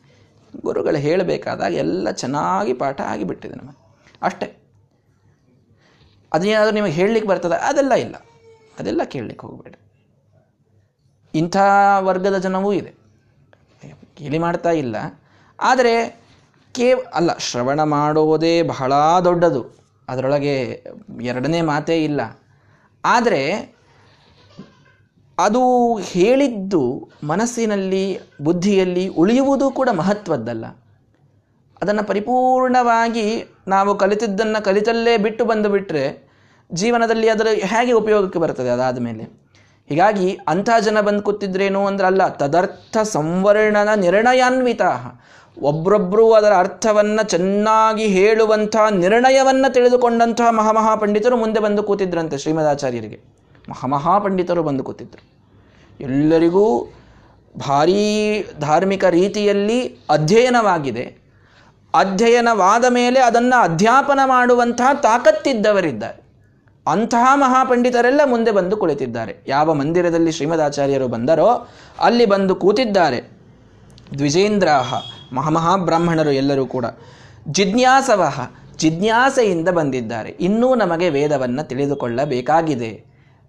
ಗುರುಗಳು ಹೇಳಬೇಕಾದಾಗ ಎಲ್ಲ ಚೆನ್ನಾಗಿ ಪಾಠ ಆಗಿಬಿಟ್ಟಿದೆ ನಮಗೆ. ಅಷ್ಟೇ. ಅದೇನಾದರೂ ನಿಮಗೆ ಹೇಳಲಿಕ್ಕೆ ಬರ್ತದೆ? ಅದೆಲ್ಲ ಇಲ್ಲ. ಅದೆಲ್ಲ ಕೇಳಲಿಕ್ಕೆ ಹೋಗಬೇಡ. ಇಂಥ ವರ್ಗದ ಜನವೂ ಇದೆ. ಕೇಳಿ ಮಾಡ್ತಾ ಇಲ್ಲ. ಆದರೆ ಕೇವ್, ಅಲ್ಲ, ಶ್ರವಣ ಮಾಡುವುದೇ ಬಹಳ ದೊಡ್ಡದು. ಅದರೊಳಗೆ ಎರಡನೇ ಮಾತೇ ಇಲ್ಲ. ಆದರೆ ಅದು ಹೇಳಿದ್ದು ಮನಸ್ಸಿನಲ್ಲಿ, ಬುದ್ಧಿಯಲ್ಲಿ ಉಳಿಯುವುದು ಕೂಡ ಮಹತ್ವದ್ದಲ್ಲ. ಅದನ್ನು ಪರಿಪೂರ್ಣವಾಗಿ ನಾವು ಕಲಿತಿದ್ದನ್ನು ಕಲಿತಲ್ಲೇ ಬಿಟ್ಟು ಬಂದು ಬಿಟ್ಟರೆ ಜೀವನದಲ್ಲಿ ಅದರ ಹೇಗೆ ಉಪಯೋಗಕ್ಕೆ ಬರ್ತದೆ ಅದಾದ ಮೇಲೆ. ಹೀಗಾಗಿ ಅಂಥ ಜನ ಬಂದು ಕೂತಿದ್ರೇನು ಅಂದ್ರೆ ಅಲ್ಲ, ತದರ್ಥ ಸಂವರ್ಣನ ನಿರ್ಣಯಾನ್ವಿತ ಒಬ್ಬರೊಬ್ಬರು ಅದರ ಅರ್ಥವನ್ನು ಚೆನ್ನಾಗಿ ಹೇಳುವಂಥ ನಿರ್ಣಯವನ್ನು ತಿಳಿದುಕೊಂಡಂತಹ ಮಹಾಮಹಾಪಂಡಿತರು ಮುಂದೆ ಬಂದು ಕೂತಿದ್ರಂತೆ ಶ್ರೀಮದಾಚಾರ್ಯರಿಗೆ. ಮಹಾಮಹಾಪಂಡಿತರು ಬಂದು ಕೂತಿದ್ರು. ಎಲ್ಲರಿಗೂ ಭಾರೀ ಧಾರ್ಮಿಕ ರೀತಿಯಲ್ಲಿ ಅಧ್ಯಯನವಾಗಿದೆ. ಅಧ್ಯಯನವಾದ ಮೇಲೆ ಅದನ್ನು ಅಧ್ಯಾಪನ ಮಾಡುವಂತಹ ತಾಕತ್ತಿದ್ದವರಿದ್ದಾರೆ. ಅಂತಹ ಮಹಾಪಂಡಿತರೆಲ್ಲ ಮುಂದೆ ಬಂದು ಕುಳಿತಿದ್ದಾರೆ. ಯಾವ ಮಂದಿರದಲ್ಲಿ ಶ್ರೀಮದಾಚಾರ್ಯರು ಬಂದರೋ ಅಲ್ಲಿ ಬಂದು ಕೂತಿದ್ದಾರೆ. ದ್ವಿಜೇಂದ್ರಾಹ, ಮಹಾಮಹಾಬ್ರಾಹ್ಮಣರು ಎಲ್ಲರೂ ಕೂಡ. ಜಿಜ್ಞಾಸವಹ, ಜಿಜ್ಞಾಸೆಯಿಂದ ಬಂದಿದ್ದಾರೆ. ಇನ್ನೂ ನಮಗೆ ವೇದವನ್ನು ತಿಳಿದುಕೊಳ್ಳಬೇಕಾಗಿದೆ.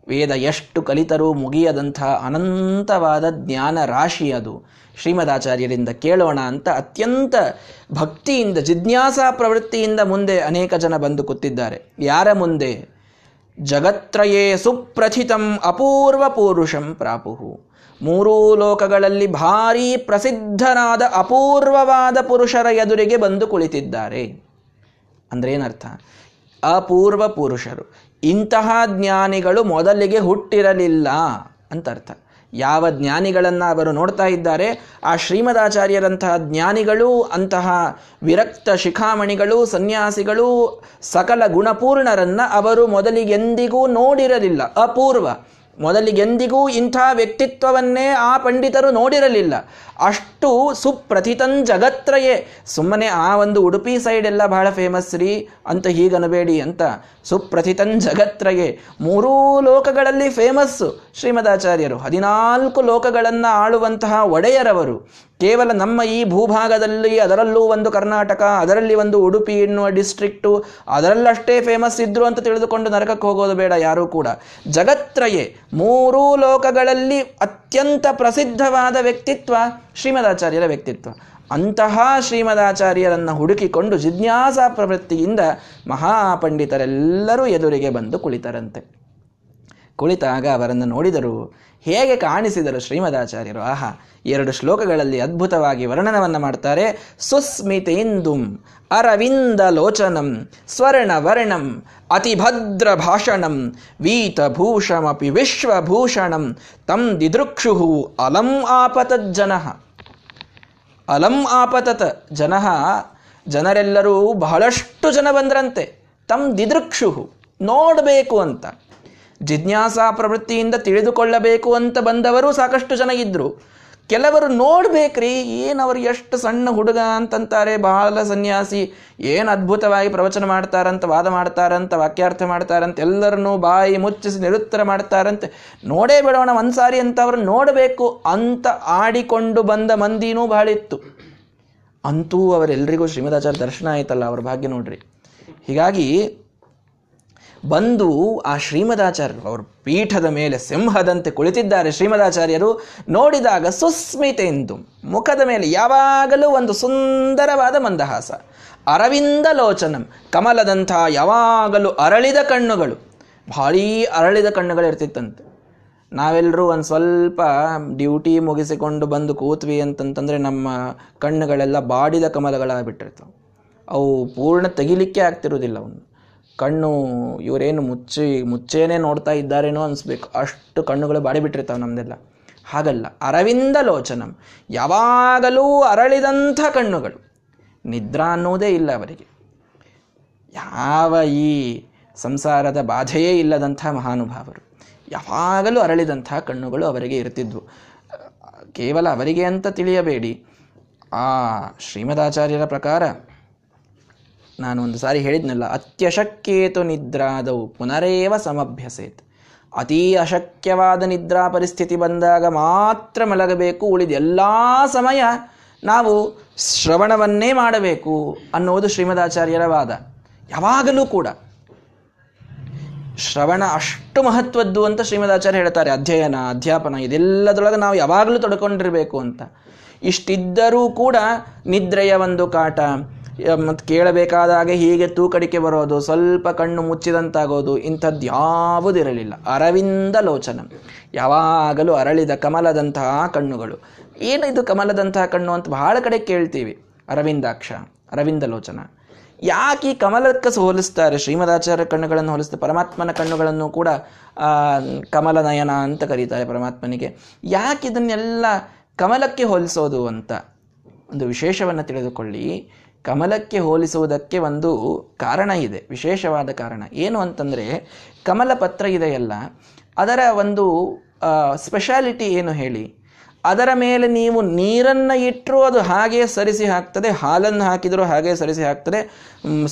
ವೇದ ಎಷ್ಟು ಕಲಿತರೂ ಮುಗಿಯದಂಥ ಅನಂತವಾದ ಜ್ಞಾನ ರಾಶಿ ಅದು. ಶ್ರೀಮದಾಚಾರ್ಯರಿಂದ ಕೇಳೋಣ ಅಂತ ಅತ್ಯಂತ ಭಕ್ತಿಯಿಂದ, ಜಿಜ್ಞಾಸಾ ಪ್ರವೃತ್ತಿಯಿಂದ ಮುಂದೆ ಅನೇಕ ಜನ ಬಂದು ಕೂತಿದ್ದಾರೆ. ಯಾರ ಮುಂದೆ? ಜಗತ್ರಯೇ ಸುಪ್ರಥಿತಂ ಅಪೂರ್ವ ಪುರುಷಂ ಪ್ರಾಪುಹು. ಮೂರೂ ಲೋಕಗಳಲ್ಲಿ ಭಾರೀ ಪ್ರಸಿದ್ಧನಾದ ಅಪೂರ್ವವಾದ ಪುರುಷರ ಎದುರಿಗೆ ಬಂದು ಕುಳಿತಿದ್ದಾರೆ. ಅಂದ್ರೆ ಏನರ್ಥ ಅಪೂರ್ವ ಪುರುಷರು. ಇಂತಹ ಜ್ಞಾನಿಗಳು ಮೊದಲಿಗೆ ಹುಟ್ಟಿರಲಿಲ್ಲ ಅಂತ ಅರ್ಥ ಯಾವ ಜ್ಞಾನಿಗಳನ್ನು ಅವರು ನೋಡ್ತಾ ಇದ್ದಾರೆ, ಆ ಶ್ರೀಮದಾಚಾರ್ಯರಂತಹ ಜ್ಞಾನಿಗಳು, ಅಂತಹ ವಿರಕ್ತ ಶಿಖಾಮಣಿಗಳು, ಸನ್ಯಾಸಿಗಳು ಸಕಲ ಗುಣಪೂರ್ಣರನ್ನ ಅವರು ಮೊದಲಿಗೆಂದಿಗೂ ನೋಡಿರಲಿಲ್ಲ. ಅಪೂರ್ವ. ಮೊದಲಿಗೆಂದಿಗೂ ಇಂಥ ವ್ಯಕ್ತಿತ್ವವನ್ನೇ ಆ ಪಂಡಿತರು ನೋಡಿರಲಿಲ್ಲ. ಅಷ್ಟು ಸುಪ್ರಥಿತನ್ ಜಗತ್ರಯೇ. ಸುಮ್ಮನೆ ಆ ಒಂದು ಉಡುಪಿ ಸೈಡ್ ಎಲ್ಲ ಬಹಳ ಫೇಮಸ್ ರೀ, ಅಂತ ಹೀಗನಬೇಡಿ ಅಂತ. ಸುಪ್ರಥಿತನ್ ಜಗತ್ರಯೇ. ಮೂರೂ ಲೋಕಗಳಲ್ಲಿ ಫೇಮಸ್ಸು ಶ್ರೀಮದಾಚಾರ್ಯರು ಹದಿನಾಲ್ಕು ಲೋಕಗಳನ್ನು ಆಳುವಂತಹ ಒಡೆಯರವರು. ಕೇವಲ ನಮ್ಮ ಈ ಭೂಭಾಗದಲ್ಲಿ, ಅದರಲ್ಲೂ ಒಂದು ಕರ್ನಾಟಕ, ಅದರಲ್ಲಿ ಒಂದು ಉಡುಪಿ ಎನ್ನುವ ಡಿಸ್ಟ್ರಿಕ್ಟು ಅದರಲ್ಲಷ್ಟೇ ಫೇಮಸ್ ಇದ್ರು ಅಂತ ತಿಳಿದುಕೊಂಡು ನರಕಕ್ಕೆ ಹೋಗೋದು ಬೇಡ ಯಾರೂ ಕೂಡ. ಜಗತ್ರಯೇ, ಮೂರೂ ಲೋಕಗಳಲ್ಲಿ ಅತ್ಯಂತ ಪ್ರಸಿದ್ಧವಾದ ವ್ಯಕ್ತಿತ್ವ ಶ್ರೀಮದಾಚಾರ್ಯರ ವ್ಯಕ್ತಿತ್ವ. ಅಂತಹ ಶ್ರೀಮದಾಚಾರ್ಯರನ್ನು ಹುಡುಕಿಕೊಂಡು ಜಿಜ್ಞಾಸಾ ಪ್ರವೃತ್ತಿಯಿಂದ ಮಹಾಪಂಡಿತರೆಲ್ಲರೂ ಎದುರಿಗೆ ಬಂದು ಕುಳಿತರಂತೆ. ಕುಳಿತಾಗ ಅವರನ್ನು ನೋಡಿದರು ಹೇಗೆ ಕಾಣಿಸಿದರು ಶ್ರೀಮದಾಚಾರ್ಯರು? ಆಹಾ, ಎರಡು ಶ್ಲೋಕಗಳಲ್ಲಿ ಅದ್ಭುತವಾಗಿ ವರ್ಣನವನ್ನು ಮಾಡ್ತಾರೆ. ಸುಸ್ಮಿತೇಂದುಂ ಅರವಿಂದ ಲೋಚನಂ ಸ್ವರ್ಣ ವರ್ಣಂ ಅತಿಭದ್ರ ಭಾಷಣಂ ವೀತಭೂಷಮಪಿ ವಿಶ್ವಭೂಷಣಂ ತಂ ದಿದೃಕ್ಷು ಅಲಂ ಆಪತಜ್ಜನ ಅಲಂ ಆಪತತ್ ಜನ ಜನರೆಲ್ಲರೂ ಬಹಳಷ್ಟು ಜನ ಬಂದ್ರಂತೆ. ತಂ ದಿದೃಕ್ಷು ನೋಡಬೇಕು ಅಂತ. ಜಿಜ್ಞಾಸಾ ಪ್ರವೃತ್ತಿಯಿಂದ ತಿಳಿದುಕೊಳ್ಳಬೇಕು ಅಂತ ಬಂದವರು ಸಾಕಷ್ಟು ಜನ ಇದ್ದರು ಕೆಲವರು ನೋಡ್ಬೇಕ್ರಿ, ಏನು ಅವ್ರು ಎಷ್ಟು ಸಣ್ಣ ಹುಡುಗ ಅಂತಂತಾರೆ ಬಹಳ ಸನ್ಯಾಸಿ, ಏನು ಅದ್ಭುತವಾಗಿ ಪ್ರವಚನ ಮಾಡ್ತಾರಂತ, ವಾದ ಮಾಡ್ತಾರಂತ, ವಾಕ್ಯಾರ್ಥ ಮಾಡ್ತಾರಂತ, ಎಲ್ಲರನ್ನೂ ಬಾಯಿ ಮುಚ್ಚಿಸಿ ನಿರುತ್ತರ ಮಾಡ್ತಾರಂತೆ. ನೋಡೇ ಬಿಡೋಣ ಒಂದ್ಸಾರಿ ಅಂತ ಅವ್ರನ್ನ ನೋಡಬೇಕು ಅಂತ ಆಡಿಕೊಂಡು ಬಂದ ಮಂದಿನೂ ಬಹಳ ಅಂತೂ ಅವರೆಲ್ಲರಿಗೂ ಶ್ರೀಮದಾಚಾರ್ಯ ದರ್ಶನ ಆಯ್ತಲ್ಲ, ಅವ್ರ ಭಾಗ್ಯ ನೋಡ್ರಿ. ಹೀಗಾಗಿ ಬಂದು ಆ ಶ್ರೀಮದಾಚಾರ್ಯರು ಅವ್ರ ಪೀಠದ ಮೇಲೆ ಸಿಂಹದಂತೆ ಕುಳಿತಿದ್ದಾರೆ ಶ್ರೀಮದಾಚಾರ್ಯರು, ನೋಡಿದಾಗ ಸುಸ್ಮಿತೆಂದು ಮುಖದ ಮೇಲೆ ಯಾವಾಗಲೂ ಒಂದು ಸುಂದರವಾದ ಮಂದಹಾಸ. ಅರವಿಂದ ಲೋಚನಂ, ಕಮಲದಂಥ ಯಾವಾಗಲೂ ಅರಳಿದ ಕಣ್ಣುಗಳು. ಭಾರೀ ಅರಳಿದ ಕಣ್ಣುಗಳು ಇರ್ತಿತ್ತಂತೆ. ನಾವೆಲ್ಲರೂ ಒಂದು ಸ್ವಲ್ಪ ಡ್ಯೂಟಿ ಮುಗಿಸಿಕೊಂಡು ಬಂದು ಕೂತ್ವಿ ಅಂತಂತಂದರೆ ನಮ್ಮ ಕಣ್ಣುಗಳೆಲ್ಲ ಬಾಡಿದ ಕಮಲಗಳಾಗಿಬಿಟ್ಟಿರ್ತವೆ. ಅವು ಪೂರ್ಣ ತೆಗಿಲಿಕ್ಕೆ ಆಗ್ತಿರೋದಿಲ್ಲ ಅವನು ಕಣ್ಣು ಇವರೇನು ಮುಚ್ಚಿ, ಮುಚ್ಚೇನೆ ನೋಡ್ತಾ ಇದ್ದಾರೇನೋ ಅನಿಸ್ಬೇಕು. ಅಷ್ಟು ಕಣ್ಣುಗಳು ಬಾಡಿಬಿಟ್ಟಿರ್ತಾವೆ ನಮ್ದೆಲ್ಲ. ಹಾಗಲ್ಲ. ಅರವಿಂದ ಲೋಚನಂ. ಯಾವಾಗಲೂ ಅರಳಿದಂಥ ಕಣ್ಣುಗಳು. ನಿದ್ರಾ ಅನ್ನೋದೇ ಇಲ್ಲ ಅವರಿಗೆ. ಯಾವ ಈ ಸಂಸಾರದ ಬಾಧೆಯೇ ಇಲ್ಲದಂಥ ಮಹಾನುಭಾವರು. ಯಾವಾಗಲೂ ಅರಳಿದಂಥ ಕಣ್ಣುಗಳು ಅವರಿಗೆ ಇರ್ತಿದ್ವು. ಕೇವಲ ಅವರಿಗೆ ಅಂತ ತಿಳಿಯಬೇಡಿ. ಆ ಶ್ರೀಮದಾಚಾರ್ಯರ ಪ್ರಕಾರ ನಾನು ಒಂದು ಸಾರಿ ಹೇಳಿದ್ನಲ್ಲ, ಅತ್ಯಶಕ್ಯೇತು ನಿದ್ರಾದವು ಪುನರೇವ ಸಮಭ್ಯಸೇತ್. ಅತೀ ಅಶಕ್ಯವಾದ ನಿದ್ರಾ ಪರಿಸ್ಥಿತಿ ಬಂದಾಗ ಮಾತ್ರ ಮಲಗಬೇಕು, ಉಳಿದ ಎಲ್ಲ ಸಮಯ ನಾವು ಶ್ರವಣವನ್ನೇ ಮಾಡಬೇಕು ಅನ್ನುವುದು ಶ್ರೀಮದಾಚಾರ್ಯರ ವಾದ. ಯಾವಾಗಲೂ ಕೂಡ. ಶ್ರವಣ ಅಷ್ಟು ಮಹತ್ವದ್ದು ಅಂತ ಶ್ರೀಮದಾಚಾರ್ಯ ಹೇಳ್ತಾರೆ, ಅಧ್ಯಯನ, ಅಧ್ಯಾಪನ ಇದೆಲ್ಲದರೊಳಗೆ ನಾವು ಯಾವಾಗಲೂ ತೊಡ್ಕೊಂಡಿರಬೇಕು ಅಂತ. ಇಷ್ಟಿದ್ದರೂ ಕೂಡ ನಿದ್ರೆಯ ಒಂದು ಕಾಟ ಮತ್ತು ಕೇಳಬೇಕಾದಾಗೆ ಹೀಗೆ ತೂಕಡಿಕೆ ಬರೋದು, ಸ್ವಲ್ಪ ಕಣ್ಣು ಮುಚ್ಚಿದಂತಾಗೋದು, ಇಂಥದ್ದು ಯಾವುದಿರಲಿಲ್ಲ ಅರವಿಂದ ಲೋಚನ. ಯಾವಾಗಲೂ ಅರಳಿದ ಕಮಲದಂತಹ ಕಣ್ಣುಗಳು. ಏನಿದು ಕಮಲದಂತಹ ಕಣ್ಣು ಅಂತ ಬಹಳ ಕಡೆ ಕೇಳ್ತೀವಿ. ಅರವಿಂದಾಕ್ಷ, ಅರವಿಂದ ಲೋಚನ. ಯಾಕೆ ಈ ಕಮಲಕ್ಕೆ ಹೋಲಿಸ್ತಾರೆ? ಶ್ರೀಮದಾಚಾರ್ಯ ಕಣ್ಣುಗಳನ್ನು ಹೋಲಿಸ್ತಾರೆ. ಪರಮಾತ್ಮನ ಕಣ್ಣುಗಳನ್ನು ಕೂಡ ಕಮಲ ನಯನ ಅಂತ ಕರೀತಾರೆ ಪರಮಾತ್ಮನಿಗೆ. ಯಾಕೆ ಇದನ್ನೆಲ್ಲ ಕಮಲಕ್ಕೆ ಹೋಲಿಸೋದು ಅಂತ ಒಂದು ವಿಶೇಷವನ್ನು ತಿಳಿದುಕೊಳ್ಳಿ. ಕಮಲಕ್ಕೆ ಹೋಲಿಸುವುದಕ್ಕೆ ಒಂದು ಕಾರಣ ಇದೆ, ವಿಶೇಷವಾದ ಕಾರಣ. ಏನು ಅಂತಂದರೆ, ಕಮಲ ಪತ್ರ ಇದೆಯಲ್ಲ, ಅದರ ಒಂದು ಸ್ಪೆಷಾಲಿಟಿ ಏನು ಹೇಳಿ? ಅದರ ಮೇಲೆ ನೀವು ನೀರನ್ನು ಇಟ್ಟರೂ ಅದು ಹಾಗೆ ಸರಿಸಿ ಹಾಕ್ತದೆ, ಹಾಲನ್ನು ಹಾಕಿದರೂ ಹಾಗೆ ಸರಿಸಿ ಹಾಕ್ತದೆ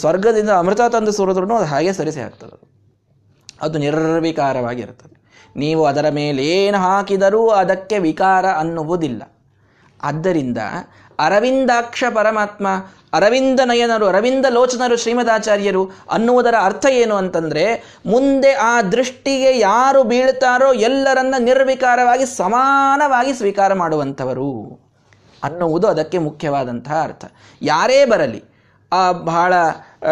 ಸ್ವರ್ಗದಿಂದ ಅಮೃತ ತಂದು ಸುರಿದ್ರೂ ಅದು ಹಾಗೆ ಸರಿಸಿ ಹಾಕ್ತದೆ ಅದು. ನಿರ್ವಿಕಾರವಾಗಿರ್ತದೆ. ನೀವು ಅದರ ಮೇಲೆ ಏನು ಹಾಕಿದರೂ ಅದಕ್ಕೆ ವಿಕಾರ ಅನ್ನುವುದಿಲ್ಲ. ಆದ್ದರಿಂದ ಅರವಿಂದಾಕ್ಷ ಪರಮಾತ್ಮ, ಅರವಿಂದ ನಯನರು, ಅರವಿಂದ ಲೋಚನರು ಶ್ರೀಮದಾಚಾರ್ಯರು ಅನ್ನುವುದರ ಅರ್ಥ ಏನು ಅಂತಂದ್ರೆ, ಮುಂದೆ ಆ ದೃಷ್ಟಿಗೆ ಯಾರು ಬೀಳ್ತಾರೋ ಎಲ್ಲರನ್ನ ನಿರ್ವಿಕಾರವಾಗಿ ಸಮಾನವಾಗಿ ಸ್ವೀಕಾರ ಮಾಡುವಂಥವರು ಅನ್ನುವುದು ಅದಕ್ಕೆ ಮುಖ್ಯವಾದಂತಹ ಅರ್ಥ. ಯಾರೇ ಬರಲಿ, ಆ ಬಹಳ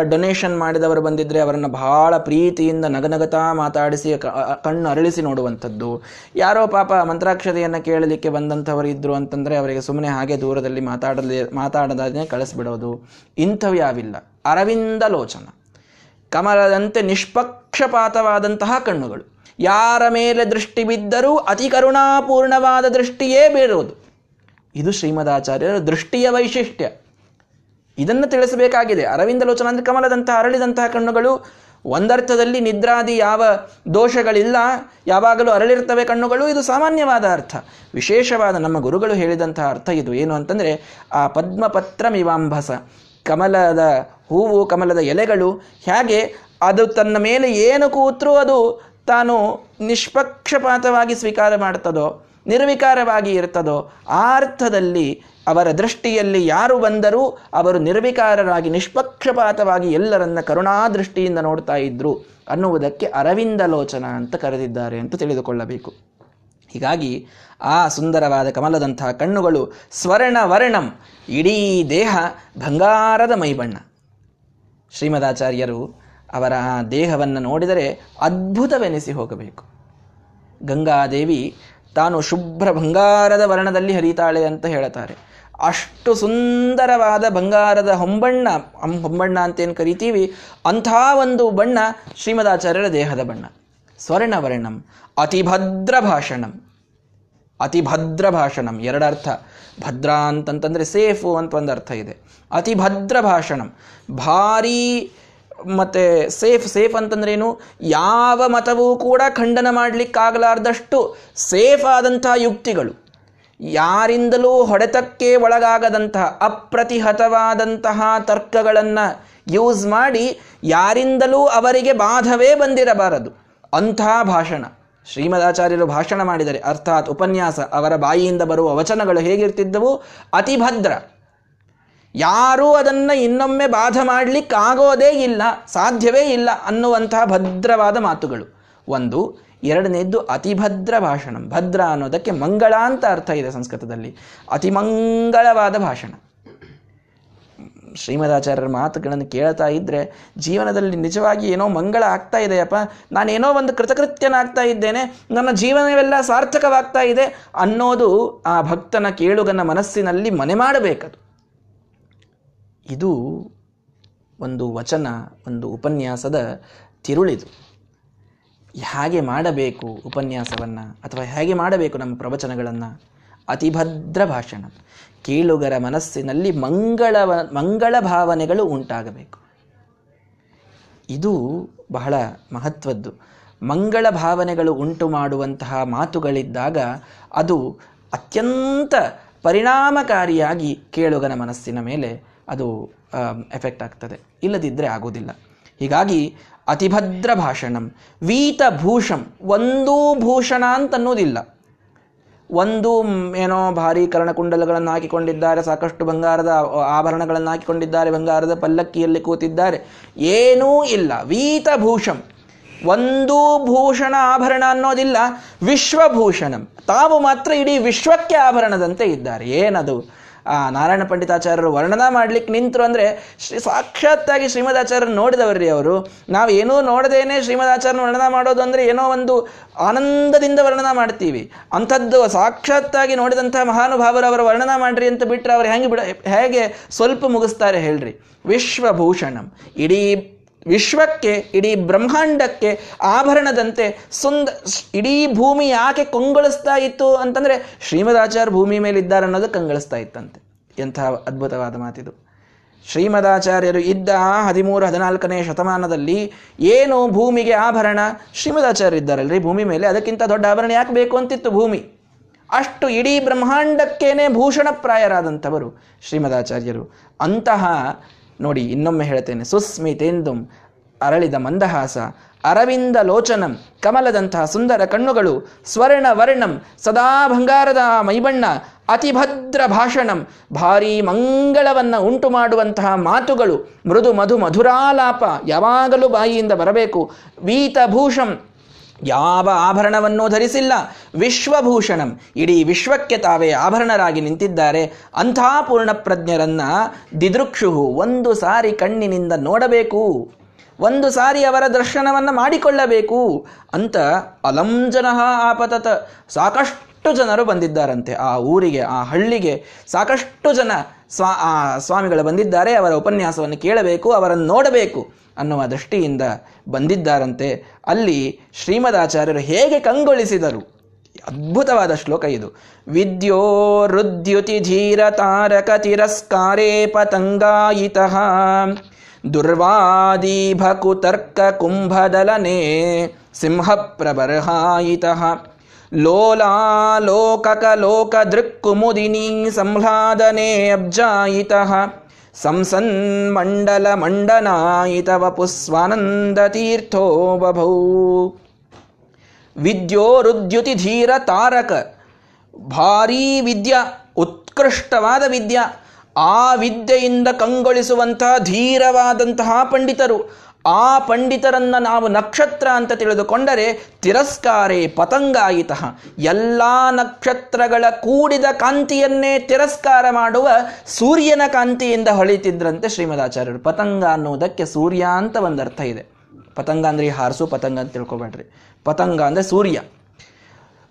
ಡೊನೇಷನ್ ಮಾಡಿದವರು ಬಂದಿದ್ರೆ ಅವರನ್ನು ಬಹಳ ಪ್ರೀತಿಯಿಂದ ನಗನಗತಾ ಮಾತಾಡಿಸಿ ಕಣ್ಣು ಅರಳಿಸಿ ನೋಡುವಂಥದ್ದು. ಯಾರೋ ಪಾಪ ಮಂತ್ರಾಕ್ಷತೆಯನ್ನು ಕೇಳಲಿಕ್ಕೆ ಬಂದಂಥವರು ಇದ್ದರು ಅಂತಂದರೆ ಅವರಿಗೆ ಸುಮ್ಮನೆ ಹಾಗೆ ದೂರದಲ್ಲಿ ಮಾತಾಡಲಿ ಮಾತಾಡದೇ ಕಳಿಸ್ಬಿಡೋದು. ಇಂಥವು ಯಾವಿಲ್ಲ. ಅರವಿಂದ ಲೋಚನ. ಕಮಲದಂತೆ ನಿಷ್ಪಕ್ಷಪಾತವಾದಂತಹ ಕಣ್ಣುಗಳು. ಯಾರ ಮೇಲೆ ದೃಷ್ಟಿ ಬಿದ್ದರೂ ಅತಿ ಕರುಣಾಪೂರ್ಣವಾದ ದೃಷ್ಟಿಯೇ ಬೀರೋದು ಇದು ಶ್ರೀಮದಾಚಾರ್ಯರ ದೃಷ್ಟಿಯ ವೈಶಿಷ್ಟ್ಯ. ಇದನ್ನು ತಿಳಿಸಬೇಕಾಗಿದೆ. ಅರವಿಂದ ಲೋಚನ ಅಂದರೆ ಕಮಲದಂತಹ ಅರಳಿದಂತಹ ಕಣ್ಣುಗಳು ಒಂದರ್ಥದಲ್ಲಿ ನಿದ್ರಾದಿ ಯಾವ ದೋಷಗಳಿಲ್ಲ, ಯಾವಾಗಲೂ ಅರಳಿರ್ತವೆ ಕಣ್ಣುಗಳು, ಇದು ಸಾಮಾನ್ಯವಾದ ಅರ್ಥ. ವಿಶೇಷವಾದ ನಮ್ಮ ಗುರುಗಳು ಹೇಳಿದಂತಹ ಅರ್ಥ ಇದು. ಏನು ಅಂತಂದರೆ, ಆ ಪದ್ಮಪತ್ರ ಮಿವಾಂಭಸ ಕಮಲದ ಹೂವು, ಕಮಲದ ಎಲೆಗಳು, ಹೇಗೆ ಅದು ತನ್ನ ಮೇಲೆ ಏನು ಕೂತರೂ ಅದು ತಾನು ನಿಷ್ಪಕ್ಷಪಾತವಾಗಿ ಸ್ವೀಕಾರ ಮಾಡ್ತದೋ, ನಿರ್ವಿಕಾರವಾಗಿ ಇರ್ತದೋ, ಆ ಅರ್ಥದಲ್ಲಿ ಅವರ ದೃಷ್ಟಿಯಲ್ಲಿ ಯಾರು ಬಂದರೂ ಅವರು ನಿರ್ವಿಕಾರರಾಗಿ, ನಿಷ್ಪಕ್ಷಪಾತವಾಗಿ ಎಲ್ಲರನ್ನ ಕರುಣಾದೃಷ್ಟಿಯಿಂದ ನೋಡ್ತಾ ಇದ್ರು ಅನ್ನುವುದಕ್ಕೆ ಅರವಿಂದಲೋಚನ ಅಂತ ಕರೆದಿದ್ದಾರೆ ಅಂತ ತಿಳಿದುಕೊಳ್ಳಬೇಕು. ಹೀಗಾಗಿ ಆ ಸುಂದರವಾದ ಕಮಲದಂತಹ ಕಣ್ಣುಗಳು ಸ್ವರ್ಣ ವರ್ಣಂ, ಇಡೀ ದೇಹ ಬಂಗಾರದ ಮೈಬಣ್ಣ. ಶ್ರೀಮದಾಚಾರ್ಯರು ಅವರ ಆ ದೇಹವನ್ನು ನೋಡಿದರೆ ಅದ್ಭುತವೆನಿಸಿ ಹೋಗಬೇಕು. ಗಂಗಾದೇವಿ ತಾನು ಶುಭ್ರ ಬಂಗಾರದ ವರ್ಣದಲ್ಲಿ ಹರಿತಾಳೆ ಅಂತ ಹೇಳುತ್ತಾರೆ. ಅಷ್ಟು ಸುಂದರವಾದ ಬಂಗಾರದ ಹೊಂಬಣ್ಣ ಹೊಂಬಣ್ಣ ಅಂತೇನು ಕರಿತೀವಿ, ಅಂಥ ಒಂದು ಬಣ್ಣ ಶ್ರೀಮದಾಚಾರ್ಯರ ದೇಹದ ಬಣ್ಣ. ಸ್ವರ್ಣವರ್ಣಂ, ಅತಿಭದ್ರ ಭಾಷಣಂ. ಅತಿಭದ್ರ ಭಾಷಣಂ, ಎರಡರ್ಥ. ಭದ್ರ ಅಂತಂತಂದರೆ ಸೇಫು ಅಂತ ಒಂದು ಅರ್ಥ ಇದೆ. ಅತಿಭದ್ರ ಭಾಷಣಂ, ಭಾರೀ ಮತ್ತು ಸೇಫ್ ಸೇಫ್ ಅಂತಂದ್ರೇನು? ಯಾವ ಮತವೂ ಕೂಡ ಖಂಡನ ಮಾಡಲಿಕ್ಕಾಗಲಾರ್ದಷ್ಟು ಸೇಫ್ ಆದಂಥ ಯುಕ್ತಿಗಳು. ಯಾರಿಂದಲೂ ಹೊಡೆತಕ್ಕೆ ಒಳಗಾಗದಂತಹ ಅಪ್ರತಿಹತವಾದಂತಹ ತರ್ಕಗಳನ್ನು ಯೂಸ್ ಮಾಡಿ ಯಾರಿಂದಲೂ ಅವರಿಗೆ ಬಾಧವೇ ಬಂದಿರಬಾರದು. ಅಂತಹ ಭಾಷಣ. ಶ್ರೀಮದಾಚಾರ್ಯರು ಭಾಷಣ ಮಾಡಿದರೆ, ಅರ್ಥಾತ್ ಉಪನ್ಯಾಸ, ಅವರ ಬಾಯಿಯಿಂದ ಬರುವ ವಚನಗಳು ಹೇಗಿರ್ತಿದ್ದವು? ಅತಿಭದ್ರ ಯಾರೂ ಅದನ್ನು ಇನ್ನೊಮ್ಮೆ ಬಾಧ ಮಾಡಲಿಕ್ಕಾಗೋದೇ ಇಲ್ಲ, ಸಾಧ್ಯವೇ ಇಲ್ಲ ಅನ್ನುವಂತಹ ಭದ್ರವಾದ ಮಾತುಗಳು. ಒಂದು ಎರಡನೇದ್ದು ಅತಿಭದ್ರ ಭಾಷಣ. ಭದ್ರ ಅನ್ನೋದಕ್ಕೆ ಮಂಗಳ ಅಂತ ಅರ್ಥ ಇದೆ ಸಂಸ್ಕೃತದಲ್ಲಿ. ಅತಿಮಂಗಳವಾದ ಭಾಷಣ. ಶ್ರೀಮದಾಚಾರ್ಯರ ಮಾತುಗಳನ್ನು ಕೇಳ್ತಾ ಇದ್ದರೆ ಜೀವನದಲ್ಲಿ ನಿಜವಾಗಿ ಏನೋ ಮಂಗಳ ಆಗ್ತಾ ಇದೆಯಪ್ಪ. ನಾನೇನೋ ಒಂದು ಕೃತಕೃತ್ಯನಾಗ್ತಾ ಇದ್ದೇನೆ. ನನ್ನ ಜೀವನವೆಲ್ಲ ಸಾರ್ಥಕವಾಗ್ತಾ ಇದೆ ಅನ್ನೋದು ಆ ಭಕ್ತನ ಕೇಳುಗನ ಮನಸ್ಸಿನಲ್ಲಿ ಮನೆ ಮಾಡಬೇಕದು. ಇದು ಒಂದು ವಚನ, ಒಂದು ಉಪನ್ಯಾಸದ ತಿರುಳಿದು. ಹೇಗೆ ಮಾಡಬೇಕು ಉಪನ್ಯಾಸವನ್ನು ಅಥವಾ ಹೇಗೆ ಮಾಡಬೇಕು ನಮ್ಮ ಪ್ರವಚನಗಳನ್ನು? ಅತಿಭದ್ರ ಭಾಷಣ. ಕೇಳುಗರ ಮನಸ್ಸಿನಲ್ಲಿ ಮಂಗಳ ಮಂಗಳ ಭಾವನೆಗಳು ಉಂಟಾಗಬೇಕು. ಇದು ಬಹಳ ಮಹತ್ವದ್ದು. ಮಂಗಳ ಭಾವನೆಗಳು ಉಂಟು ಮಾಡುವಂತಹ ಮಾತುಗಳಿದ್ದಾಗ ಅದು ಅತ್ಯಂತ ಪರಿಣಾಮಕಾರಿಯಾಗಿ ಕೇಳುಗನ ಮನಸ್ಸಿನ ಮೇಲೆ ಅದು ಎಫೆಕ್ಟ್ ಆಗ್ತದೆ. ಇಲ್ಲದಿದ್ದರೆ ಆಗೋದಿಲ್ಲ ಹೀಗಾಗಿ ಅತಿಭದ್ರ ಭಾಷಣಂ ವೀತ ಭೂಷಂ ಒಂದೂ ಭೂಷಣ ಅಂತನ್ನುವುದಿಲ್ಲ. ಒಂದು ಏನೋ ಭಾರಿ ಕರ್ಣಕುಂಡಲಗಳನ್ನು ಹಾಕಿಕೊಂಡಿದ್ದಾರೆ, ಸಾಕಷ್ಟು ಬಂಗಾರದ ಆಭರಣಗಳನ್ನು ಹಾಕಿಕೊಂಡಿದ್ದಾರೆ, ಬಂಗಾರದ ಪಲ್ಲಕ್ಕಿಯಲ್ಲಿ ಕೂತಿದ್ದಾರೆ. ಏನೂ ಇಲ್ಲ. ವೀತ ವೀತಭೂಷಂ, ಒಂದು ಭೂಷಣ ಆಭರಣ ಅನ್ನೋದಿಲ್ಲ. ವಿಶ್ವಭೂಷಣಂ, ತಾವು ಮಾತ್ರ ಇಡೀ ವಿಶ್ವಕ್ಕೆ ಆಭರಣದಂತೆ ಇದ್ದಾರೆ. ಏನದು? ಆ, ನಾರಾಯಣ ಪಂಡಿತಾಚಾರ್ಯರು ವರ್ಣನ ಮಾಡ್ಲಿಕ್ಕೆ ನಿಂತರು ಅಂದರೆ ಶ್ರೀ ಸಾಕ್ಷಾತ್ತಾಗಿ ಶ್ರೀಮದಾಚಾರ್ಯರು ನೋಡಿದವರ್ರಿ ಅವರು. ನಾವು ಏನೂ ನೋಡದೇನೆ ಶ್ರೀಮದಾಚಾರ್ಯ ವರ್ಣನ ಮಾಡೋದು ಅಂದರೆ ಏನೋ ಒಂದು ಆನಂದದಿಂದ ವರ್ಣನ ಮಾಡ್ತೀವಿ. ಅಂಥದ್ದು ಸಾಕ್ಷಾತ್ತಾಗಿ ನೋಡಿದಂಥ ಮಹಾನುಭಾವರು ಅವರ ವರ್ಣನ ಮಾಡ್ರಿ ಅಂತ ಬಿಟ್ಟರೆ ಅವ್ರು ಹೆಂಗೆ ಬಿಡ ಹೇಗೆ ಸ್ವಲ್ಪ ಮುಗಿಸ್ತಾರೆ ಹೇಳ್ರಿ. ವಿಶ್ವಭೂಷಣಂ. ಇಡೀ ವಿಶ್ವಕ್ಕೆ, ಇಡೀ ಬ್ರಹ್ಮಾಂಡಕ್ಕೆ ಆಭರಣದಂತೆ ಸುಂದ, ಇಡೀ ಭೂಮಿ ಯಾಕೆ ಕೊಂಗೊಳಿಸ್ತಾ ಇತ್ತು ಅಂತಂದರೆ ಶ್ರೀಮದಾಚಾರ್ಯ ಭೂಮಿ ಮೇಲೆ ಇದ್ದಾರೆ ಅನ್ನೋದು ಕಂಗೊಳಿಸ್ತಾ ಇತ್ತಂತೆ. ಎಂಥ ಅದ್ಭುತವಾದ ಮಾತಿದು. ಶ್ರೀಮದಾಚಾರ್ಯರು ಇದ್ದ ಹದಿಮೂರು, ಹದಿನಾಲ್ಕನೇ ಶತಮಾನದಲ್ಲಿ ಏನು ಭೂಮಿಗೆ ಆಭರಣ? ಶ್ರೀಮದಾಚಾರ್ಯ ಇದ್ದಾರಲ್ರಿ, ಭೂಮಿ ಮೇಲೆ ಅದಕ್ಕಿಂತ ದೊಡ್ಡ ಆಭರಣ ಯಾಕೆ ಬೇಕು ಅಂತಿತ್ತು ಭೂಮಿ? ಅಷ್ಟು ಇಡೀ ಬ್ರಹ್ಮಾಂಡಕ್ಕೇನೆ ಭೂಷಣಪ್ರಾಯರಾದಂಥವರು ಶ್ರೀಮದಾಚಾರ್ಯರು. ಅಂತಹ ನೋಡಿ ಇನ್ನೊಮ್ಮೆ ಹೇಳ್ತೇನೆ. ಸುಸ್ಮಿತೇಂದು ಅರಳಿದ ಮಂದಹಾಸ, ಅರವಿಂದ ಲೋಚನಂ, ಕಮಲದಂತಹ ಸುಂದರ ಕಣ್ಣುಗಳು, ಸ್ವರ್ಣ ವರ್ಣಂ, ಸದಾ ಬಂಗಾರದ ಮೈಬಣ್ಣ ಅತಿಭದ್ರ ಭಾಷಣಂ, ಭಾರೀ ಮಂಗಳವನ್ನ ಉಂಟು ಮಾಡುವಂತಹ ಮಾತುಗಳು, ಮೃದು ಮಧು ಮಧುರಾಲಾಪ ಯಾವಾಗಲೂ ಬಾಯಿಯಿಂದ ಬರಬೇಕು. ವೀತಭೂಷಂ ಯಾವ ಆಭರಣವನ್ನೂ ಧರಿಸಿಲ್ಲ. ವಿಶ್ವಭೂಷಣಂ. ಇಡೀ ವಿಶ್ವಕ್ಕೆ ತಾವೇ ಆಭರಣರಾಗಿ ನಿಂತಿದ್ದಾರೆ. ಅಂಥ ಪೂರ್ಣಪ್ರಜ್ಞರನ್ನ ದಿದೃಕ್ಷು ಒಂದು ಸಾರಿ ಕಣ್ಣಿನಿಂದ ನೋಡಬೇಕು. ಒಂದು ಸಾರಿ ಅವರ ದರ್ಶನವನ್ನು ಮಾಡಿಕೊಳ್ಳಬೇಕು. ಅಂತ ಅಲಂಜನ ಆಪತತ. ಸಾಕಷ್ಟು ಜನರು ಬಂದಿದ್ದಾರಂತೆ. ಆ ಊರಿಗೆ, ಆ ಹಳ್ಳಿಗೆ ಸಾಕಷ್ಟು ಜನ ಸ್ವಾ ಸ್ವಾಮಿಗಳು ಬಂದಿದ್ದಾರೆ. ಅವರ ಉಪನ್ಯಾಸವನ್ನು ಕೇಳಬೇಕು, ಅವರನ್ನು ನೋಡಬೇಕು. ಅನ್ನುವ ದೃಷ್ಟಿಯಿಂದ ಬಂದಿದ್ದಾರಂತೆ, ಅಲ್ಲಿ ಶ್ರೀಮದಾಚಾರ್ಯರು ಹೇಗೆ ಕಂಗೊಳಿಸಿದರು? ಅದ್ಭುತವಾದ ಶ್ಲೋಕ ಇದು. ವಿದ್ಯೋ ರುದ್ಯುತಿ ಧೀರ ತಾರಕ ತಿರಸ್ಕಾರೇ ಪತಂಗಾಯಿತ. ದುರ್ವಾದೀಭಕುತರ್ಕ ಕುಂಭದಲನೆ ಸಿಂಹ ಪ್ರಬರ್ಹಾಯಿತ ಲೋಲಾಲೋಕಕಲೋಕ ದೃಕ್ಕುಮುದಿನಿ ಸಂಹ್ಲಾದನೆ ಅಬ್ಜಾಯಿತ. ಸಂಸನ್ಮಂಡಲ ಮಂಡನಾಯಿತ ಬಭೂ ಬಭೌ. ವಿದ್ಯೋರುದ್ಯುತಿ ಧೀರ ತಾರಕ, ಭಾರೀ ವಿದ್ಯ, ಉತ್ಕೃಷ್ಟವಾದ ವಿದ್ಯ, ಆ ವಿದ್ಯೆಯಿಂದ ಕಂಗೊಳಿಸುವಂತಹ ಧೀರವಾದಂತಹ ಪಂಡಿತರು ಆ ಪಂಡಿತರನ್ನ ನಾವು ನಕ್ಷತ್ರ ಅಂತ ತಿಳಿದುಕೊಂಡರೆ ತಿರಸ್ಕಾರೇ ಪತಂಗಾಯಿತ. ಎಲ್ಲ ನಕ್ಷತ್ರಗಳ ಕೂಡಿದ ಕಾಂತಿಯನ್ನೇ ತಿರಸ್ಕಾರ ಮಾಡುವ ಸೂರ್ಯನ ಕಾಂತಿಯಿಂದ ಹೊಳಿತಿದ್ರಂತೆ ಶ್ರೀಮದಾಚಾರ್ಯರು. ಪತಂಗ ಅನ್ನುವುದಕ್ಕೆ ಸೂರ್ಯ ಅಂತ ಒಂದು ಅರ್ಥ ಇದೆ. ಪತಂಗ ಅಂದ್ರೆ ಹಾರಿಸು, ಪತಂಗ ಅಂತ ತಿಳ್ಕೊಬೇಡ್ರಿ. ಪತಂಗ ಅಂದ್ರೆ ಸೂರ್ಯ.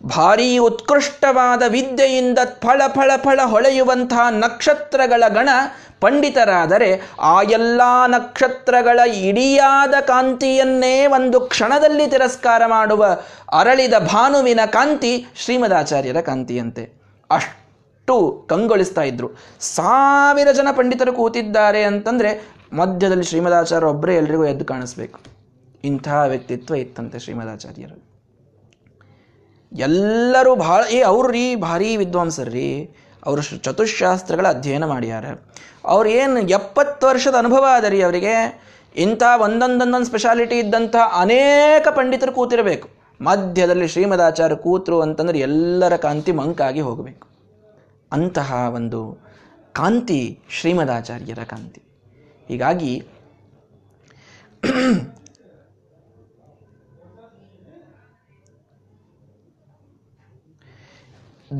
ಭಾರೀ ಉತ್ಕೃಷ್ಟವಾದ ವಿದ್ಯೆಯಿಂದ ಫಳ ಫಳ ಫಳ ಹೊಳೆಯುವಂತಹ ನಕ್ಷತ್ರಗಳ ಗಣ ಪಂಡಿತರಾದರೆ ಆ ಎಲ್ಲ ನಕ್ಷತ್ರಗಳ ಇಡಿಯಾದ ಕಾಂತಿಯನ್ನೇ ಒಂದು ಕ್ಷಣದಲ್ಲಿ ತಿರಸ್ಕಾರ ಮಾಡುವ ಅರಳಿದ ಭಾನುವಿನ ಕಾಂತಿ ಶ್ರೀಮದಾಚಾರ್ಯರ ಕಾಂತಿಯಂತೆ. ಅಷ್ಟು ಕಂಗೊಳಿಸ್ತಾ ಇದ್ರು. ಸಾವಿರ ಜನ ಪಂಡಿತರು ಕೂತಿದ್ದಾರೆ ಅಂತಂದರೆ ಮಧ್ಯದಲ್ಲಿ ಶ್ರೀಮದಾಚಾರ್ಯ ಒಬ್ಬರೇ ಎಲ್ರಿಗೂ ಎದ್ದು ಕಾಣಿಸ್ಬೇಕು. ಇಂತಹ ವ್ಯಕ್ತಿತ್ವ ಇತ್ತಂತೆ ಶ್ರೀಮದಾಚಾರ್ಯರು. ಎಲ್ಲರೂ ಭಾಳ, ಏ, ಅವ್ರು ರೀ, ಭಾರಿ ವಿದ್ವಾಂಸರ್ರಿ ಅವರು ಚತುಶಾಸ್ತ್ರಗಳ ಅಧ್ಯಯನ ಮಾಡ್ಯಾರ. ಅವ್ರು ಏನು ಎಪ್ಪತ್ತು ವರ್ಷದ ಅನುಭವ ಅದ ರೀ ಅವರಿಗೆ. ಇಂಥ ಒಂದೊಂದೊಂದೊಂದು ಸ್ಪೆಷಾಲಿಟಿ ಇದ್ದಂಥ ಅನೇಕ ಪಂಡಿತರು ಕೂತಿರಬೇಕು. ಮಧ್ಯದಲ್ಲಿ ಶ್ರೀಮದಾಚಾರ್ಯ ಕೂತರು ಅಂತಂದ್ರೆ ಎಲ್ಲರ ಕಾಂತಿ ಮಂಕಾಗಿ ಹೋಗಬೇಕು. ಅಂತಹ ಒಂದು ಕಾಂತಿ ಶ್ರೀಮದಾಚಾರ್ಯರ ಕಾಂತಿ. ಹೀಗಾಗಿ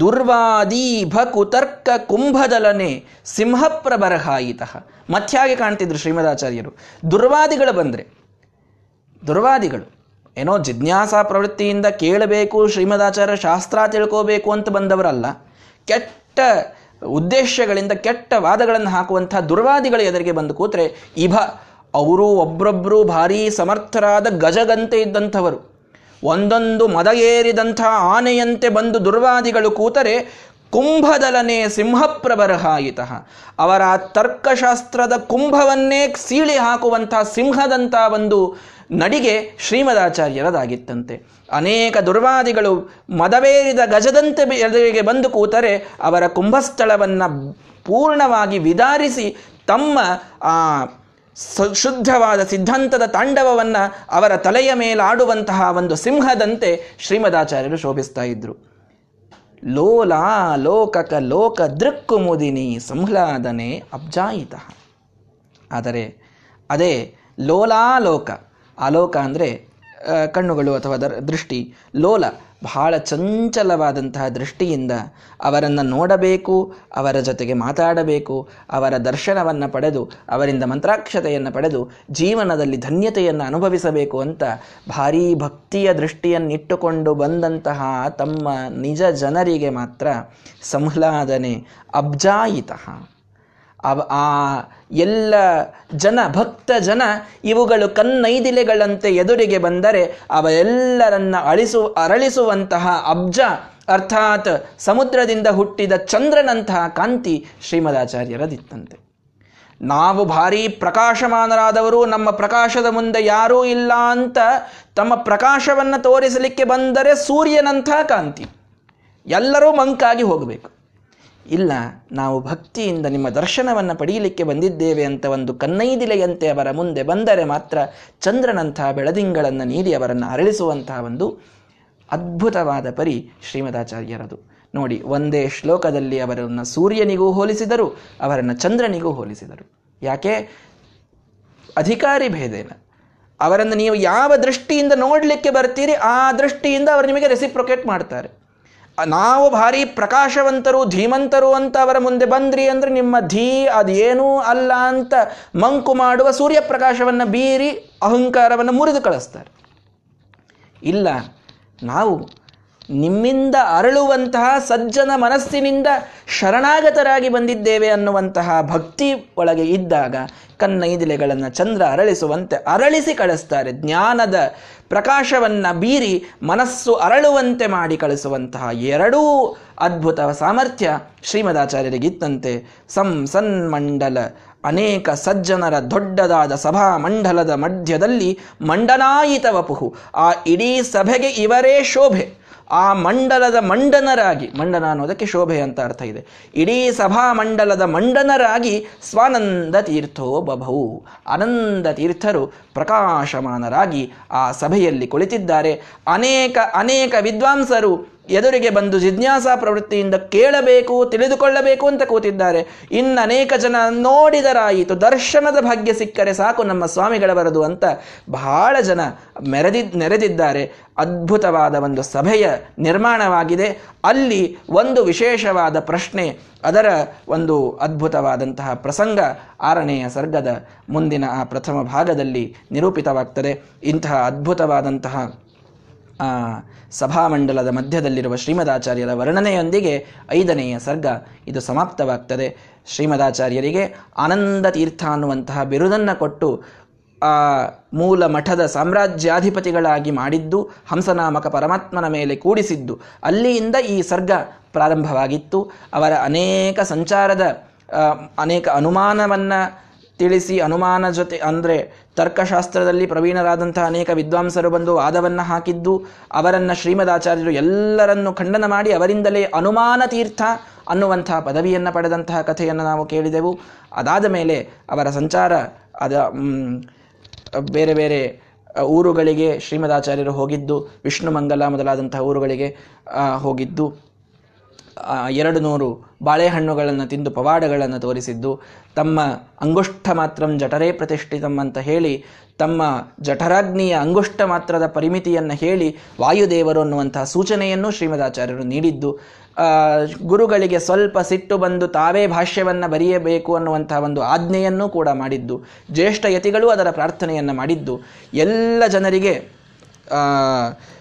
ದುರ್ವಾದೀಭ ಕುತರ್ಕ ಕುಂಭದಲನೆ ಸಿಂಹಪ್ರಬರಹಾಯಿತ ಮಧ್ಯಾಗೆ ಕಾಣ್ತಿದ್ರು ಶ್ರೀಮದಾಚಾರ್ಯರು. ದುರ್ವಾದಿಗಳು ಬಂದರೆ, ದುರ್ವಾದಿಗಳು, ಏನೋ ಜಿಜ್ಞಾಸಾ ಪ್ರವೃತ್ತಿಯಿಂದ ಕೇಳಬೇಕು, ಶ್ರೀಮದಾಚಾರ್ಯ ಶಾಸ್ತ್ರ ತಿಳ್ಕೋಬೇಕು ಅಂತ ಬಂದವರಲ್ಲ. ಕೆಟ್ಟ ಉದ್ದೇಶಗಳಿಂದ ಕೆಟ್ಟ ವಾದಗಳನ್ನು ಹಾಕುವಂಥ ದುರ್ವಾದಿಗಳು ಎದುರಿಗೆ ಬಂದು ಕೂತ್ರೆ, ಇಭ, ಅವರು ಒಬ್ಬರೊಬ್ಬರು ಭಾರೀ ಸಮರ್ಥರಾದ ಗಜಗಂತೆ ಇದ್ದಂಥವರು. ಒಂದೊಂದು ಮದ ಏರಿದಂಥ ಆನೆಯಂತೆ ಬಂದು ದುರ್ವಾದಿಗಳು ಕೂತರೆ ಕುಂಭದಲನೆ ಸಿಂಹಪ್ರಬರಹಾಯಿತ. ಅವರ ತರ್ಕಶಾಸ್ತ್ರದ ಕುಂಭವನ್ನೇ ಸೀಳಿ ಹಾಕುವಂಥ ಸಿಂಹದಂಥ ಒಂದು ನಡಿಗೆ ಶ್ರೀಮದಾಚಾರ್ಯರದಾಗಿತ್ತಂತೆ. ಅನೇಕ ದುರ್ವಾದಿಗಳು ಮದವೇರಿದ ಗಜದಂತೆ ಎದುರಿಗೆ ಬಂದು ಕೂತರೆ ಅವರ ಕುಂಭಸ್ಥಳವನ್ನು ಪೂರ್ಣವಾಗಿ ವಿದಾರಿಸಿ ತಮ್ಮ ಆ ಶುದ್ಧವಾದ ಸಿದ್ಧಾಂತದ ತಾಂಡವವನ್ನು ಅವರ ತಲೆಯ ಮೇಲಾಡುವಂತಹ ಒಂದು ಸಿಂಹದಂತೆ ಶ್ರೀಮದಾಚಾರ್ಯರು ಶೋಭಿಸ್ತಾ ಇದ್ರು. ಲೋಲಾ ಲೋಕಕ ಲೋಕ ದೃಕ್ಕು ಮುದಿನಿ ಸಂಹ್ಲಾದನೆ ಅಬ್ಜಾಯಿತ. ಆದರೆ ಅದೇ ಲೋಲಾಲೋಕ ಆಲೋಕ ಅಂದರೆ ಕಣ್ಣುಗಳು ಅಥವಾ ದೃಷ್ಟಿ, ಲೋಲ, ಬಹಳ ಚಂಚಲವಾದಂತಹ ದೃಷ್ಟಿಯಿಂದ ಅವರನ್ನು ನೋಡಬೇಕು, ಅವರ ಜೊತೆಗೆ ಮಾತಾಡಬೇಕು, ಅವರ ದರ್ಶನವನ್ನು ಪಡೆದು, ಅವರಿಂದ ಮಂತ್ರಾಕ್ಷತೆಯನ್ನು ಪಡೆದು, ಜೀವನದಲ್ಲಿ ಧನ್ಯತೆಯನ್ನು ಅನುಭವಿಸಬೇಕು ಅಂತ ಭಾರೀ ಭಕ್ತಿಯ ದೃಷ್ಟಿಯನ್ನಿಟ್ಟುಕೊಂಡು ಬಂದಂತಹ ತಮ್ಮ ನಿಜ ಜನರಿಗೆ ಮಾತ್ರ ಸಂಹ್ಲಾದನೆ ಅಬ್ಜಾಯಿತ. ಆ ಎಲ್ಲ ಜನ, ಭಕ್ತ ಜನ ಇವುಗಳು ಕನ್ನೈದಿಲೆಗಳಂತೆ ಎದುರಿಗೆ ಬಂದರೆ ಅವೆಲ್ಲರನ್ನ ಅಳಿಸು ಅರಳಿಸುವಂತಹ ಅಬ್ಜ ಅರ್ಥಾತ್ ಸಮುದ್ರದಿಂದ ಹುಟ್ಟಿದ ಚಂದ್ರನಂತಹ ಕಾಂತಿ ಶ್ರೀಮದಾಚಾರ್ಯರದಿತ್ತಂತೆ. ನಾವು ಭಾರೀ ಪ್ರಕಾಶಮಾನರಾದವರು, ನಮ್ಮ ಪ್ರಕಾಶದ ಮುಂದೆ ಯಾರೂ ಇಲ್ಲ ಅಂತ ತಮ್ಮ ಪ್ರಕಾಶವನ್ನು ತೋರಿಸಲಿಕ್ಕೆ ಬಂದರೆ ಸೂರ್ಯನಂಥ ಕಾಂತಿ. ಎಲ್ಲರೂ ಮಂಕಾಗಿ ಹೋಗಬೇಕು. ಇಲ್ಲ, ನಾವು ಭಕ್ತಿಯಿಂದ ನಿಮ್ಮ ದರ್ಶನವನ್ನು ಪಡೆಯಲಿಕ್ಕೆ ಬಂದಿದ್ದೇವೆ ಅಂತ ಒಂದು ಕನ್ನೈದಿಲೆಯಂತೆ ಅವರ ಮುಂದೆ ಬಂದರೆ ಮಾತ್ರ ಚಂದ್ರನಂತಹ ಬೆಳದಿಂಗಳನ್ನು ನೀಡಿ ಅವರನ್ನು ಅರಳಿಸುವಂತಹ ಒಂದು ಅದ್ಭುತವಾದ ಪರಿ ಶ್ರೀಮದಾಚಾರ್ಯರದು. ನೋಡಿ, ಒಂದೇ ಶ್ಲೋಕದಲ್ಲಿ ಅವರನ್ನು ಸೂರ್ಯನಿಗೂ ಹೋಲಿಸಿದರು, ಅವರನ್ನು ಚಂದ್ರನಿಗೂ ಹೋಲಿಸಿದರು. ಯಾಕೆ? ಅಧಿಕಾರಿ ಭೇದೇನ. ಅವರನ್ನು ನೀವು ಯಾವ ದೃಷ್ಟಿಯಿಂದ ನೋಡಲಿಕ್ಕೆ ಬರ್ತೀರಿ, ಆ ದೃಷ್ಟಿಯಿಂದ ಅವರು ನಿಮಗೆ ರೆಸಿಪ್ರೊಕೇಟ್ ಮಾಡ್ತಾರೆ. ನಾವು ಭಾರಿ ಪ್ರಕಾಶವಂತರು, ಧೀಮಂತರು ಅಂತ ಅವರ ಮುಂದೆ ಬಂದ್ರಿ ಅಂದ್ರೆ ನಿಮ್ಮ ಧೀ ಅದೇನೂ ಅಲ್ಲ ಅಂತ ಮಂಕು ಮಾಡುವ ಸೂರ್ಯಪ್ರಕಾಶವನ್ನು ಬೀರಿ ಅಹಂಕಾರವನ್ನು ಮುರಿದು ಕಳಿಸ್ತಾರೆ. ಇಲ್ಲ, ನಾವು ನಿಮ್ಮಿಂದ ಅರಳುವಂತಹ ಸಜ್ಜನ ಮನಸ್ಸಿನಿಂದ ಶರಣಾಗತರಾಗಿ ಬಂದಿದ್ದೇವೆ ಅನ್ನುವಂತಹ ಭಕ್ತಿ ಒಳಗೆ ಇದ್ದಾಗ ಕನ್ನೈದಿಲೆಗಳನ್ನು ಚಂದ್ರ ಅರಳಿಸುವಂತೆ ಅರಳಿಸಿ ಕಳಿಸ್ತಾರೆ. ಜ್ಞಾನದ ಪ್ರಕಾಶವನ್ನು ಬೀರಿ ಮನಸ್ಸು ಅರಳುವಂತೆ ಮಾಡಿ ಕಳಿಸುವಂತಹ ಎರಡೂ ಅದ್ಭುತ ಸಾಮರ್ಥ್ಯ ಶ್ರೀಮದಾಚಾರ್ಯರಿಗಿತ್ತಂತೆ ಸಂ ಸನ್ಮಂಡಲ ಅನೇಕ ಸಜ್ಜನರ ದೊಡ್ಡದಾದ ಸಭಾ ಮಂಡಲದ ಮಧ್ಯದಲ್ಲಿ ಮಂಡನಾಯಿತ ವಪುಹು ಆ ಇಡೀ ಸಭೆಗೆ ಇವರೇ ಶೋಭೆ. ಆ ಮಂಡಲದ ಮಂಡನರಾಗಿ, ಮಂಡನ ಅನ್ನೋದಕ್ಕೆ ಶೋಭೆ ಅಂತ ಅರ್ಥ ಇದೆ. ಇಡೀ ಸಭಾ ಮಂಡಲದ ಮಂಡನರಾಗಿ ಸ್ವಾನಂದ ತೀರ್ಥೋ ಬಭವು ಆನಂದ ತೀರ್ಥರು ಪ್ರಕಾಶಮಾನರಾಗಿ ಆ ಸಭೆಯಲ್ಲಿ ಕುಳಿತಿದ್ದಾರೆ. ಅನೇಕ ಅನೇಕ ವಿದ್ವಾಂಸರು ಎದುರಿಗೆ ಬಂದು ಜಿಜ್ಞಾಸಾ ಪ್ರವೃತ್ತಿಯಿಂದ ಕೇಳಬೇಕು, ತಿಳಿದುಕೊಳ್ಳಬೇಕು ಅಂತ ಕೂತಿದ್ದಾರೆ. ಇನ್ನು ಅನೇಕ ಜನ ನೋಡಿದರಾಯಿತು, ದರ್ಶನದ ಭಾಗ್ಯ ಸಿಕ್ಕರೆ ಸಾಕು ನಮ್ಮ ಸ್ವಾಮಿಗಳ ಬರದು ಅಂತ ಬಹಳ ಜನ ಮೆರೆದಿ, ನೆರೆದಿದ್ದಾರೆ. ಅದ್ಭುತವಾದ ಒಂದು ಸಭೆಯ ನಿರ್ಮಾಣವಾಗಿದೆ. ಅಲ್ಲಿ ಒಂದು ವಿಶೇಷವಾದ ಪ್ರಶ್ನೆ, ಅದರ ಒಂದು ಅದ್ಭುತವಾದಂತಹ ಪ್ರಸಂಗ ಆರನೆಯ ಸರ್ಗದ ಮುಂದಿನ ಆ ಪ್ರಥಮ ಭಾಗದಲ್ಲಿ ನಿರೂಪಿತವಾಗ್ತದೆ. ಇಂತಹ ಅದ್ಭುತವಾದಂತಹ ಸಭಾಮಂಡಲದ ಮಧ್ಯದಲ್ಲಿರುವ ಶ್ರೀಮದಾಚಾರ್ಯರ ವರ್ಣನೆಯೊಂದಿಗೆ ಐದನೆಯ ಸರ್ಗ ಇದು ಸಮಾಪ್ತವಾಗ್ತದೆ. ಶ್ರೀಮದಾಚಾರ್ಯರಿಗೆ ಆನಂದ ತೀರ್ಥ ಅನ್ನುವಂತಹ ಬಿರುದನ್ನು ಕೊಟ್ಟು, ಆ, ಮೂಲ ಮಠದ ಸಾಮ್ರಾಜ್ಯಾಧಿಪತಿಗಳಾಗಿ ಮಾಡಿದ್ದು, ಹಂಸನಾಮಕ ಪರಮಾತ್ಮನ ಮೇಲೆ ಕೂಡಿಸಿದ್ದು. ಅಲ್ಲಿಯಿಂದ ಈ ಸರ್ಗ ಪ್ರಾರಂಭವಾಗಿತ್ತು. ಅವರ ಅನೇಕ ಸಂಚಾರದ ಅನೇಕ ಅನುಮಾನವನ್ನು ತಿಳಿಸಿ ಅನುಮಾನ ಜೊತೆ, ಅಂದರೆ ತರ್ಕಶಾಸ್ತ್ರದಲ್ಲಿ ಪ್ರವೀಣರಾದಂತಹ ಅನೇಕ ವಿದ್ವಾಂಸರು ಬಂದು ವಾದವನ್ನು ಹಾಕಿದ್ದು, ಅವರನ್ನು ಶ್ರೀಮದಾಚಾರ್ಯರು ಎಲ್ಲರನ್ನು ಖಂಡನ ಮಾಡಿ ಅವರಿಂದಲೇ ಅನುಮಾನ ತೀರ್ಥ ಅನ್ನುವಂತಹ ಪದವಿಯನ್ನು ಪಡೆದಂತಹ ಕಥೆಯನ್ನು ನಾವು ಕೇಳಿದೆವು. ಅದಾದ ಮೇಲೆ ಅವರ ಸಂಚಾರ, ಅದ ಬೇರೆ ಬೇರೆ ಊರುಗಳಿಗೆ ಶ್ರೀಮದಾಚಾರ್ಯರು ಹೋಗಿದ್ದು, ವಿಷ್ಣು ಮಂಗಲ ಮೊದಲಾದಂತಹ ಊರುಗಳಿಗೆ ಹೋಗಿದ್ದು. ಎರಡು ನೂರು ಬಾಳೆಹಣ್ಣುಗಳನ್ನು ತಿಂದು ಪವಾಡಗಳನ್ನು ತೋರಿಸಿದ್ದು, ತಮ್ಮ ಅಂಗುಷ್ಠ ಮಾತ್ರಂ ಜಠರೇ ಪ್ರತಿಷ್ಠಿತಂ ಅಂತ ಹೇಳಿ, ತಮ್ಮ ಜಠರಾಗ್ನಿಯ ಅಂಗುಷ್ಠ ಮಾತ್ರದ ಪರಿಮಿತಿಯನ್ನು ಹೇಳಿ ವಾಯುದೇವರು ಅನ್ನುವಂತಹ ಸೂಚನೆಯನ್ನು ಶ್ರೀಮದಾಚಾರ್ಯರು ನೀಡಿದ್ದು. ಗುರುಗಳಿಗೆ ಸ್ವಲ್ಪ ಸಿಟ್ಟು ಬಂದು ತಾವೇ ಭಾಷ್ಯವನ್ನು ಬರೆಯಬೇಕು ಅನ್ನುವಂತಹ ಒಂದು ಆಜ್ಞೆಯನ್ನು ಕೂಡ ಮಾಡಿದ್ದು. ಜ್ಯೇಷ್ಠ ಯತಿಗಳು ಅದರ ಪ್ರಾರ್ಥನೆಯನ್ನು ಮಾಡಿದ್ದು. ಎಲ್ಲ ಜನರಿಗೆ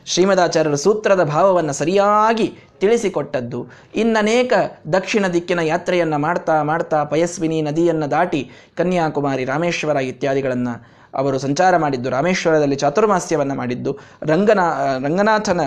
ಶ್ರೀಮದಾಚಾರ್ಯರ ಸೂತ್ರದ ಭಾವವನ್ನು ಸರಿಯಾಗಿ ತಿಳಿಸಿಕೊಟ್ಟದ್ದು. ಇನ್ನನೇಕ ದಕ್ಷಿಣ ದಿಕ್ಕಿನ ಯಾತ್ರೆಯನ್ನು ಮಾಡ್ತಾ ಮಾಡ್ತಾ ಪಯಸ್ವಿನಿ ನದಿಯನ್ನು ದಾಟಿ ಕನ್ಯಾಕುಮಾರಿ ರಾಮೇಶ್ವರ ಇತ್ಯಾದಿಗಳನ್ನು ಅವರು ಸಂಚಾರ ಮಾಡಿದ್ದು. ರಾಮೇಶ್ವರದಲ್ಲಿ ಚಾತುರ್ಮಾಸ್ಯವನ್ನು ಮಾಡಿದ್ದು. ರಂಗನಾ, ರಂಗನಾಥನ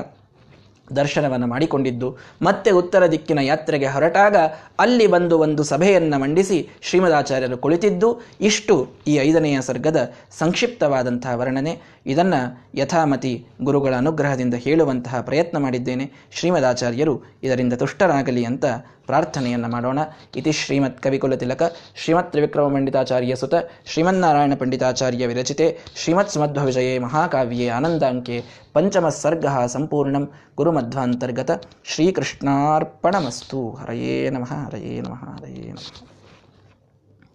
ದರ್ಶನವನ್ನು ಮಾಡಿಕೊಂಡಿದ್ದು, ಮತ್ತೆ ಉತ್ತರ ದಿಕ್ಕಿನ ಯಾತ್ರೆಗೆ ಹೊರಟಾಗ ಅಲ್ಲಿ ಬಂದು ಒಂದು ಸಭೆಯನ್ನು ಮಂಡಿಸಿ ಶ್ರೀಮದಾಚಾರ್ಯರು ಕುಳಿತಿದ್ದು, ಇಷ್ಟು ಈ ಐದನೆಯ ಸರ್ಗದ ಸಂಕ್ಷಿಪ್ತವಾದಂತಹ ವರ್ಣನೆ. ಇದನ್ನು ಯಥಾಮತಿ ಗುರುಗಳ ಅನುಗ್ರಹದಿಂದ ಹೇಳುವಂತಹ ಪ್ರಯತ್ನ ಮಾಡಿದ್ದೇನೆ. ಶ್ರೀಮದಾಚಾರ್ಯರು ಇದರಿಂದ ತುಷ್ಟರಾಗಲಿ ಅಂತ ಪ್ರಾರ್ಥನೆಯನ್ನು ಮಾಡೋಣ. ಇತಿ ಶ್ರೀಮತ್ ಕವಿಕುಲ ತಿಲಕ ಶ್ರೀಮತ್ ತ್ರಿವಿಕ್ರಮ ಪಂಡಿತಾಚಾರ್ಯ ಸುತ, ಶ್ರೀಮನ್ನಾರಾಯಣ ಪಂಡಿತಾಚಾರ್ಯ ವಿರಚಿತೆ ಶ್ರೀಮತ್ ಸುಮಧ್ವವಿಜಯೇ ಮಹಾಕಾವ್ಯೆ ಆನಂದಾಂಕೆ, ಪಂಚಮ ಸರ್ಗ ಸಂಪೂರ್ಣಂ ಗುರುಮಧ್ವಾಂತರ್ಗತ ಶ್ರೀಕೃಷ್ಣಾರ್ಪಣಮಸ್ತು. ಹರಯೇ ನಮಃ ಹರಯೇ ನಮಃ ಹರಯೇ ನಮಃ.